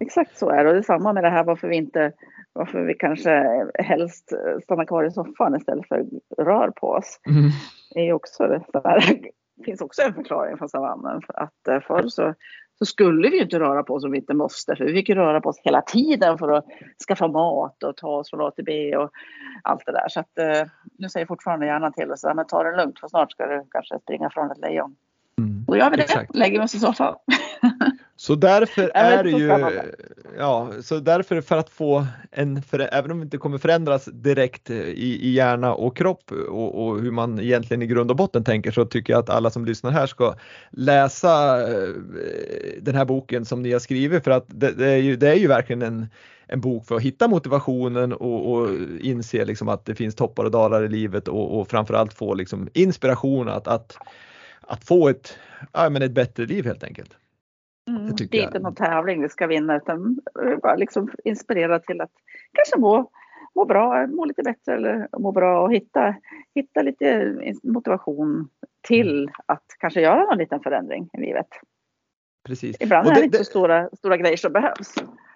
Exakt så är det och det är samma med det här varför vi inte varför vi kanske helst stannar kvar i soffan istället för rör på oss. Mm. Är också det, det finns också en förklaring från savannen. För att eh, förr så så skulle vi inte röra på oss om vi inte måste. För vi fick ju röra på oss hela tiden för att skaffa mat och ta oss från A till B och allt det där. Så att, eh, nu säger fortfarande hjärnan till oss att ta det lugnt för snart ska du kanske springa från ett lejon. Mm, då gör vi det, exakt. lägger vi oss i soffan. Så därför är det ju, ja, så därför för att få en, för, även om det inte kommer förändras direkt i, i hjärna och kropp och, och, hur man egentligen i grund och botten tänker så tycker jag att alla som lyssnar här ska läsa eh, den här boken som ni har skrivit för att det, det är, ju, det är ju verkligen en, en bok för att hitta motivationen och, och inse liksom att det finns toppar och dalar i livet och, och framförallt få liksom inspiration att, att, att få ett, ja, men ett bättre liv helt enkelt. Mm, det är inte någon tävling vi ska vinna utan bara liksom inspirera till att kanske må, må bra, må lite bättre eller må bra och hitta, hitta lite motivation till mm. att kanske göra någon liten förändring i livet. Precis. Ibland och är det inte så stora, stora grejer som behövs.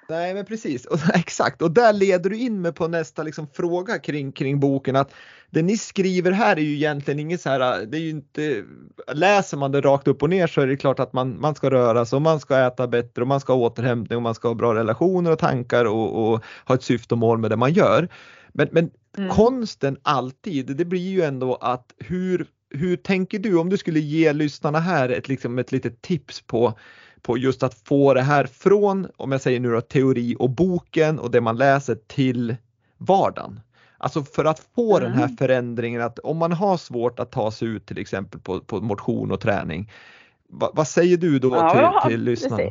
Nej men precis, och, exakt och där leder du in mig på nästa liksom, fråga kring, kring boken att det ni skriver här är ju egentligen inget så här, det är ju inte, läser man det rakt upp och ner så är det klart att man, man ska röra sig och man ska äta bättre och man ska ha återhämtning och man ska ha bra relationer och tankar och, och ha ett syfte och mål med det man gör. Men, men mm. konsten alltid, det blir ju ändå att hur, hur tänker du om du skulle ge lyssnarna här ett, liksom ett litet tips på på just att få det här från, om jag säger nu då teori och boken och det man läser till vardagen. Alltså för att få Mm. den här förändringen att om man har svårt att ta sig ut till exempel på, på motion och träning. Va, vad säger du då Ja, till, till lyssnarna?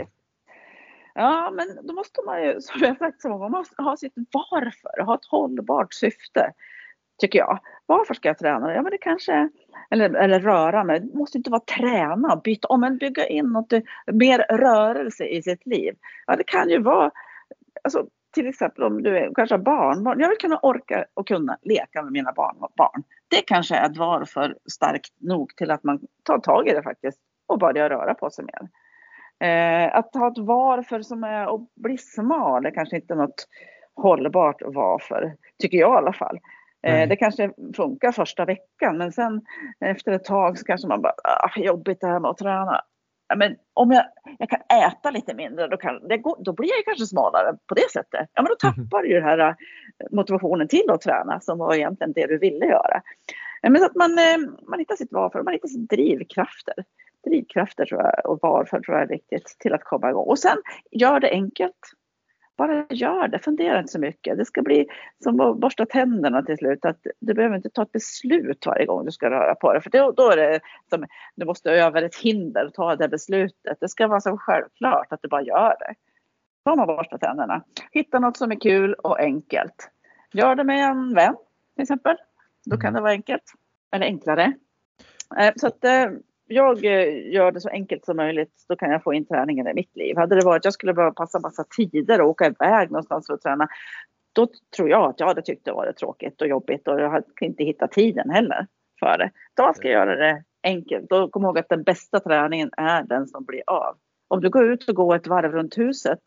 Ja, men då måste man ju, som jag sagt så många gånger, ha sitt varför, ha ett hållbart syfte. Tycker jag. Varför ska jag träna? Ja, men det kanske, eller, eller röra mig. Det måste inte vara träna, byta om, men bygga in något mer rörelse i sitt liv. Ja, det kan ju vara, alltså, till exempel om du är, kanske har barnbarn. Jag vill kunna orka och kunna leka med mina barn. barn. Det kanske är ett varför starkt nog till att man tar tag i det faktiskt och börjar röra på sig mer. Eh, att ha ett varför som är att bli smal är kanske inte något hållbart varför, tycker jag i alla fall. Nej. Eh, det kanske funkar första veckan men sen efter ett tag så kanske man bara, ah, jobbigt det här med att träna. Ja, men om jag, jag kan äta lite mindre då, kan, det går, då blir jag kanske smalare på det sättet. Ja men då tappar du ju den här eh, motivationen till att träna som var egentligen det du ville göra. Men så att man, eh, man hittar sitt varför, man hittar sina drivkrafter drivkrafter tror jag och varför tror jag är viktigt till att komma igång. Och sen gör det enkelt. Bara gör det, fundera inte så mycket. Det ska bli som att borsta tänderna till slut. Att du behöver inte ta ett beslut varje gång du ska röra på dig. För då, då är det som du måste över ett hinder och ta det beslutet. Det ska vara så självklart att du bara gör det. Ta och borsta tänderna. Hitta något som är kul och enkelt. Gör det med en vän till exempel. Då kan det vara enkelt. Eller enklare. Eh, Så att eh, jag eh, gör det så enkelt som möjligt. Då kan jag få in träningen i mitt liv. Hade det varit att jag skulle behöva passa massa tider och åka iväg någonstans för att träna. Då tror jag att jag hade tyckt det var tråkigt och jobbigt och jag hade inte hittat tiden heller för det. Då ska jag göra det enkelt. Då kom ihåg att den bästa träningen är den som blir av. Om du går ut och går ett varv runt huset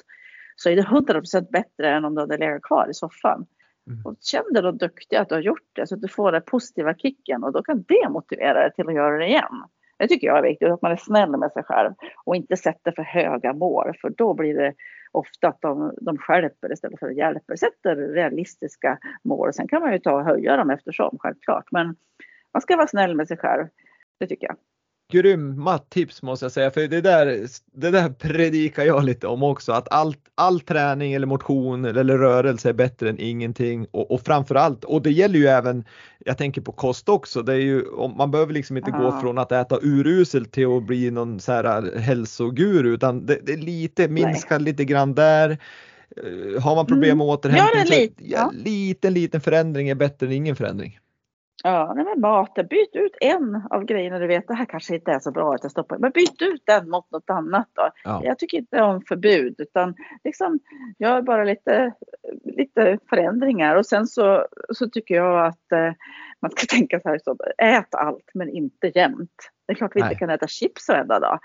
så är det 100% bättre än om du hade legat kvar i soffan. Mm. Och känn dig då duktig att du har gjort det så att du får den positiva kicken och då kan det motivera dig till att göra det igen. Det tycker jag är viktigt, att man är snäll med sig själv och inte sätter för höga mål för då blir det ofta att de, de skärper istället för att hjälper. Sätter realistiska mål. Sen kan man ju ta och höja dem eftersom, självklart. Men man ska vara snäll med sig själv. Det tycker jag. Grymma tips måste jag säga, för det där, det där predikar jag lite om också, att allt, all träning eller motion eller rörelse är bättre än ingenting och, och framförallt, och det gäller ju även, jag tänker på kost också, det är ju, man behöver liksom inte gå Ja. från att äta uruselt till att bli någon så här hälsoguru, utan det, det är lite, minska lite grann där. Eh, Har man problem med återhämtning, det så lite, ja, ja. liten, liten förändring är bättre än ingen förändring. Ja, nej men maten. Byt ut en av grejerna du vet, det här kanske inte är så bra att jag stoppar. Men byt ut den mot något annat då. Ja. Jag tycker inte om förbud utan liksom gör bara lite, lite förändringar och sen så, så tycker jag att eh, man ska tänka så här, så, ät allt men inte jämt. Det är klart vi Nej. inte kan äta chips varenda dag.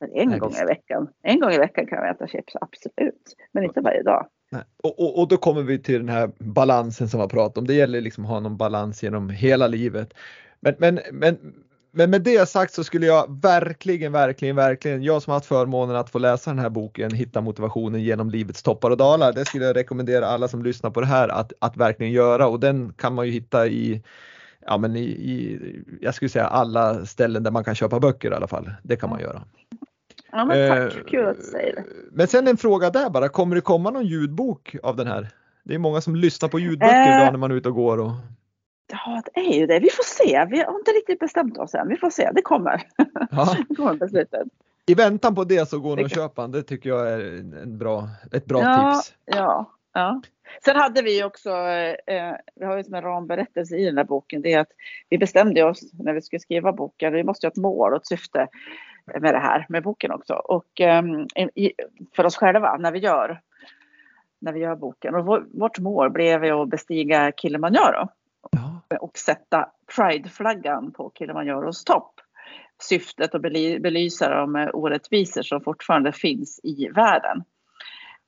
Men en Nej, gång visst. i veckan, en gång i veckan kan vi äta chips, absolut. Men inte varje dag. Och, och, och då kommer vi till den här balansen som jag pratade om. Det gäller liksom att ha någon balans genom hela livet. Men, men, men, men med det sagt så skulle jag verkligen, verkligen, verkligen, jag som har haft förmånen att få läsa den här boken, Hitta motivationen genom livets toppar och dalar, det skulle jag rekommendera alla som lyssnar på det här att, att verkligen göra och den kan man ju hitta i Ja men i, i, jag skulle säga alla ställen där man kan köpa böcker i alla fall. Det kan man göra. Ja men Eh, tack, kul att du säger det. Men sen en fråga där bara, kommer det komma någon ljudbok av den här? Det är många som lyssnar på ljudböcker Eh. idag när man är ute och går. Och... Ja, det är ju det. Vi får se. Vi har inte riktigt bestämt oss än. Vi får se. Det kommer. Ja. Det kommer beslutet. I väntan på det så går ni och Det- tycker jag är en bra, ett bra ja, tips. Ja, ja. Sen hade vi också, eh, vi har ju som en ramberättelse i den här boken, det är att vi bestämde oss när vi skulle skriva boken, vi måste ha ett mål och ett syfte med det här, med boken också. Och ehm, i, för oss själva när vi gör, när vi gör boken. Och vår, vårt mål blev ju att bestiga Kilimanjaro Ja. och sätta Pride-flaggan på Kilimanjaros topp. Syftet att bely- belysa de orättvisor som fortfarande finns i världen.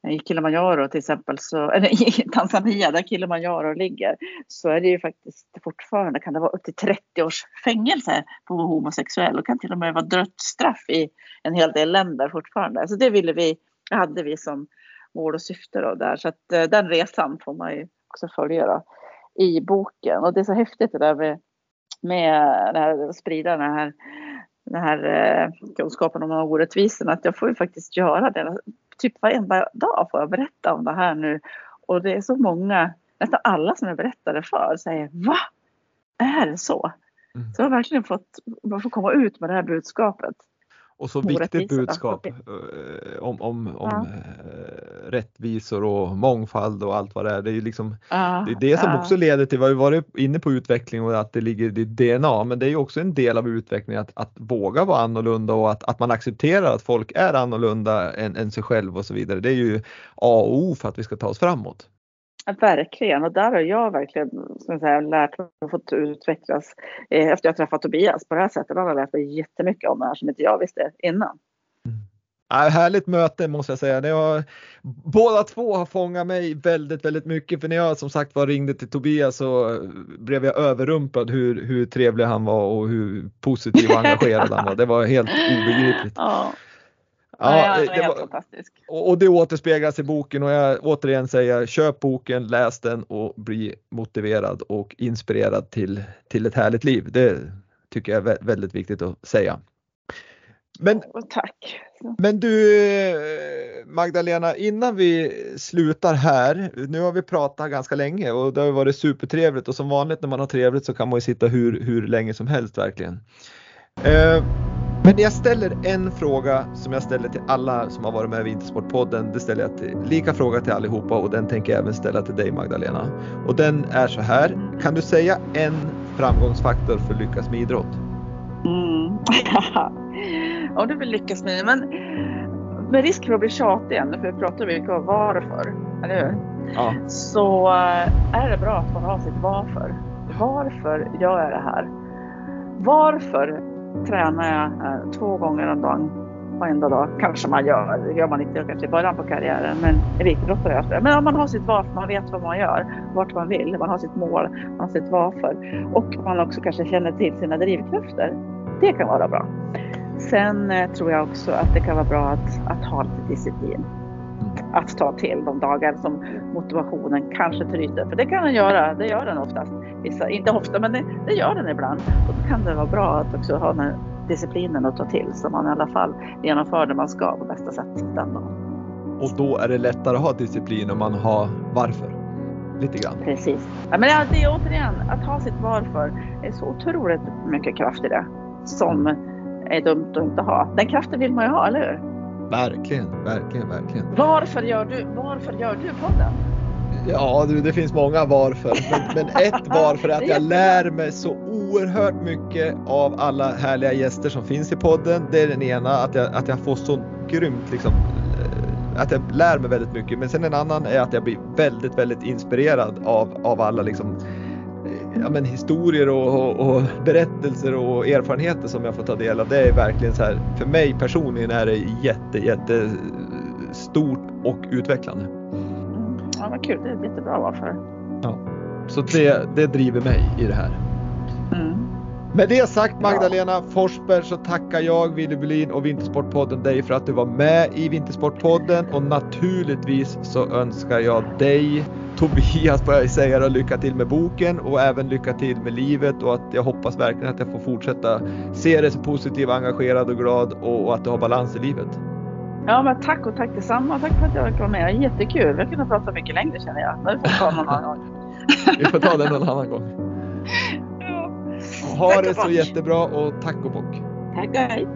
I Kilimanjaro till exempel, så, eller i Tanzania där Kilimanjaro ligger, så är det ju faktiskt fortfarande, kan det vara upp till 30 års fängelse på att vara homosexuell och kan till och med vara dödsstraff i en hel del länder fortfarande. Så det ville vi, hade vi som mål och syfte då där. Så att eh, den resan får man ju också följa då, i boken. Och det är så häftigt det där med, med det här, att sprida den här, den här eh, kunskapen om orättvisorna. Att jag får ju faktiskt göra det. Typ varenda dag får jag berätta om det här nu. Och det är så många nästan alla som jag berättade för säger Va? Är det så? Mm. Så jag har verkligen fått, fått komma ut med det här budskapet. Och så viktigt budskap eh, om, om, om ja. Eh, rättvisor och mångfald och allt vad det är. Det är ju liksom, ja, det, är det som ja. också leder till, vi har varit inne på utveckling och att det ligger i DNA, men det är ju också en del av utvecklingen att, att våga vara annorlunda och att, att man accepterar att folk är annorlunda än, än sig själv och så vidare. Det är ju A och O för att vi ska ta oss framåt. Verkligen, och där har jag verkligen ska säga, lärt mig och fått utvecklas eh, efter jag träffat Tobias på det här sättet. Han har lärt mig jättemycket om det här som inte jag visste innan. Mm. Ja, härligt möte måste jag säga. Var, båda två har fångat mig väldigt, väldigt mycket. För när jag som sagt var ringde till Tobias så blev jag överrumplad hur, hur trevlig han var och hur positiv och engagerad han var. Det var helt obegripligt. Ja. Ja, det, det var, fantastisk. Och det återspeglas i boken och jag återigen säger köp boken, läs den och bli motiverad och inspirerad till, till ett härligt liv. Det tycker jag är väldigt viktigt att säga. Men, tack. Men du Magdalena, innan vi slutar här, nu har vi pratat ganska länge och det har varit supertrevligt och som vanligt när man har trevligt så kan man ju sitta hur, hur länge som helst verkligen. Eh, men jag ställer en fråga som jag ställer till alla som har varit med i Vintersportpodden. Det ställer jag till, lika fråga till allihopa och den tänker jag även ställa till dig Magdalena. Och den är så här. Kan du säga en framgångsfaktor för att lyckas med idrott? Mm. Om du vill lyckas med men med risk för att bli tjatig igen, för vi pratar mycket om varför, eller hur? Ja. Så eh, är det bra att man har sitt varför. Varför gör jag det här? Varför tränar jag eh, två gånger om dagen varenda dag. Kanske man gör, det gör man inte kanske i början på karriären, men elitidrottare gör det. Men om man har sitt varför, man vet vad man gör, vart man vill, man har sitt mål, man har sitt varför och man också kanske känner till sina drivkrafter. Det kan vara bra. Sen eh, tror jag också att det kan vara bra att, att ha lite disciplin. Att ta till de dagar som motivationen kanske tryter. För det kan den göra, det gör den oftast. Vissa, inte ofta, men det, det gör den ibland. Och då kan det vara bra att också ha den disciplinen att ta till så man i alla fall genomför det man ska på bästa sätt den dagen. Och då är det lättare att ha disciplin om man har varför? Lite grann. Precis. Ja, men det är återigen, att ha sitt varför. Är så otroligt mycket kraft i det som är dumt att inte ha. Den kraften vill man ju ha, eller hur? Verkligen, verkligen, verkligen. Varför gör du, varför gör du podden? Ja, det finns många varför. Men, men ett varför är att jag lär mig så oerhört mycket av alla härliga gäster som finns i podden. Det är den ena, att jag, att jag får så grymt liksom, eh, att jag lär mig väldigt mycket. Men sen en annan är att jag blir väldigt, väldigt inspirerad av, av alla liksom, ja, men historier och, och, och, berättelser och erfarenheter som jag får ta del av. Det är verkligen så här, för mig personligen är det jätte, jätte stort och utvecklande. Ja, vad kul. Det är jättebra varför. Ja. Så det, det driver mig i det här. Mm. Med det sagt Magdalena. Forsberg så tackar jag Willy Bulin och Vintersportpodden dig för att du var med i Vintersportpodden och naturligtvis så önskar jag dig Tobias får jag säga och lycka till med boken och även lycka till med livet och att jag hoppas verkligen att jag får fortsätta se dig så positiv, engagerad och glad och, och att du har balans i livet. Ja, men tack och tack detsamma. Tack för att jag fick vara med. Jättekul. Vi har kunnat prata mycket längre känner jag. Vi får ta någon annan gång. vi får ta det någon annan gång. Ha tack det så jättebra och tack och bock. Tack och hej.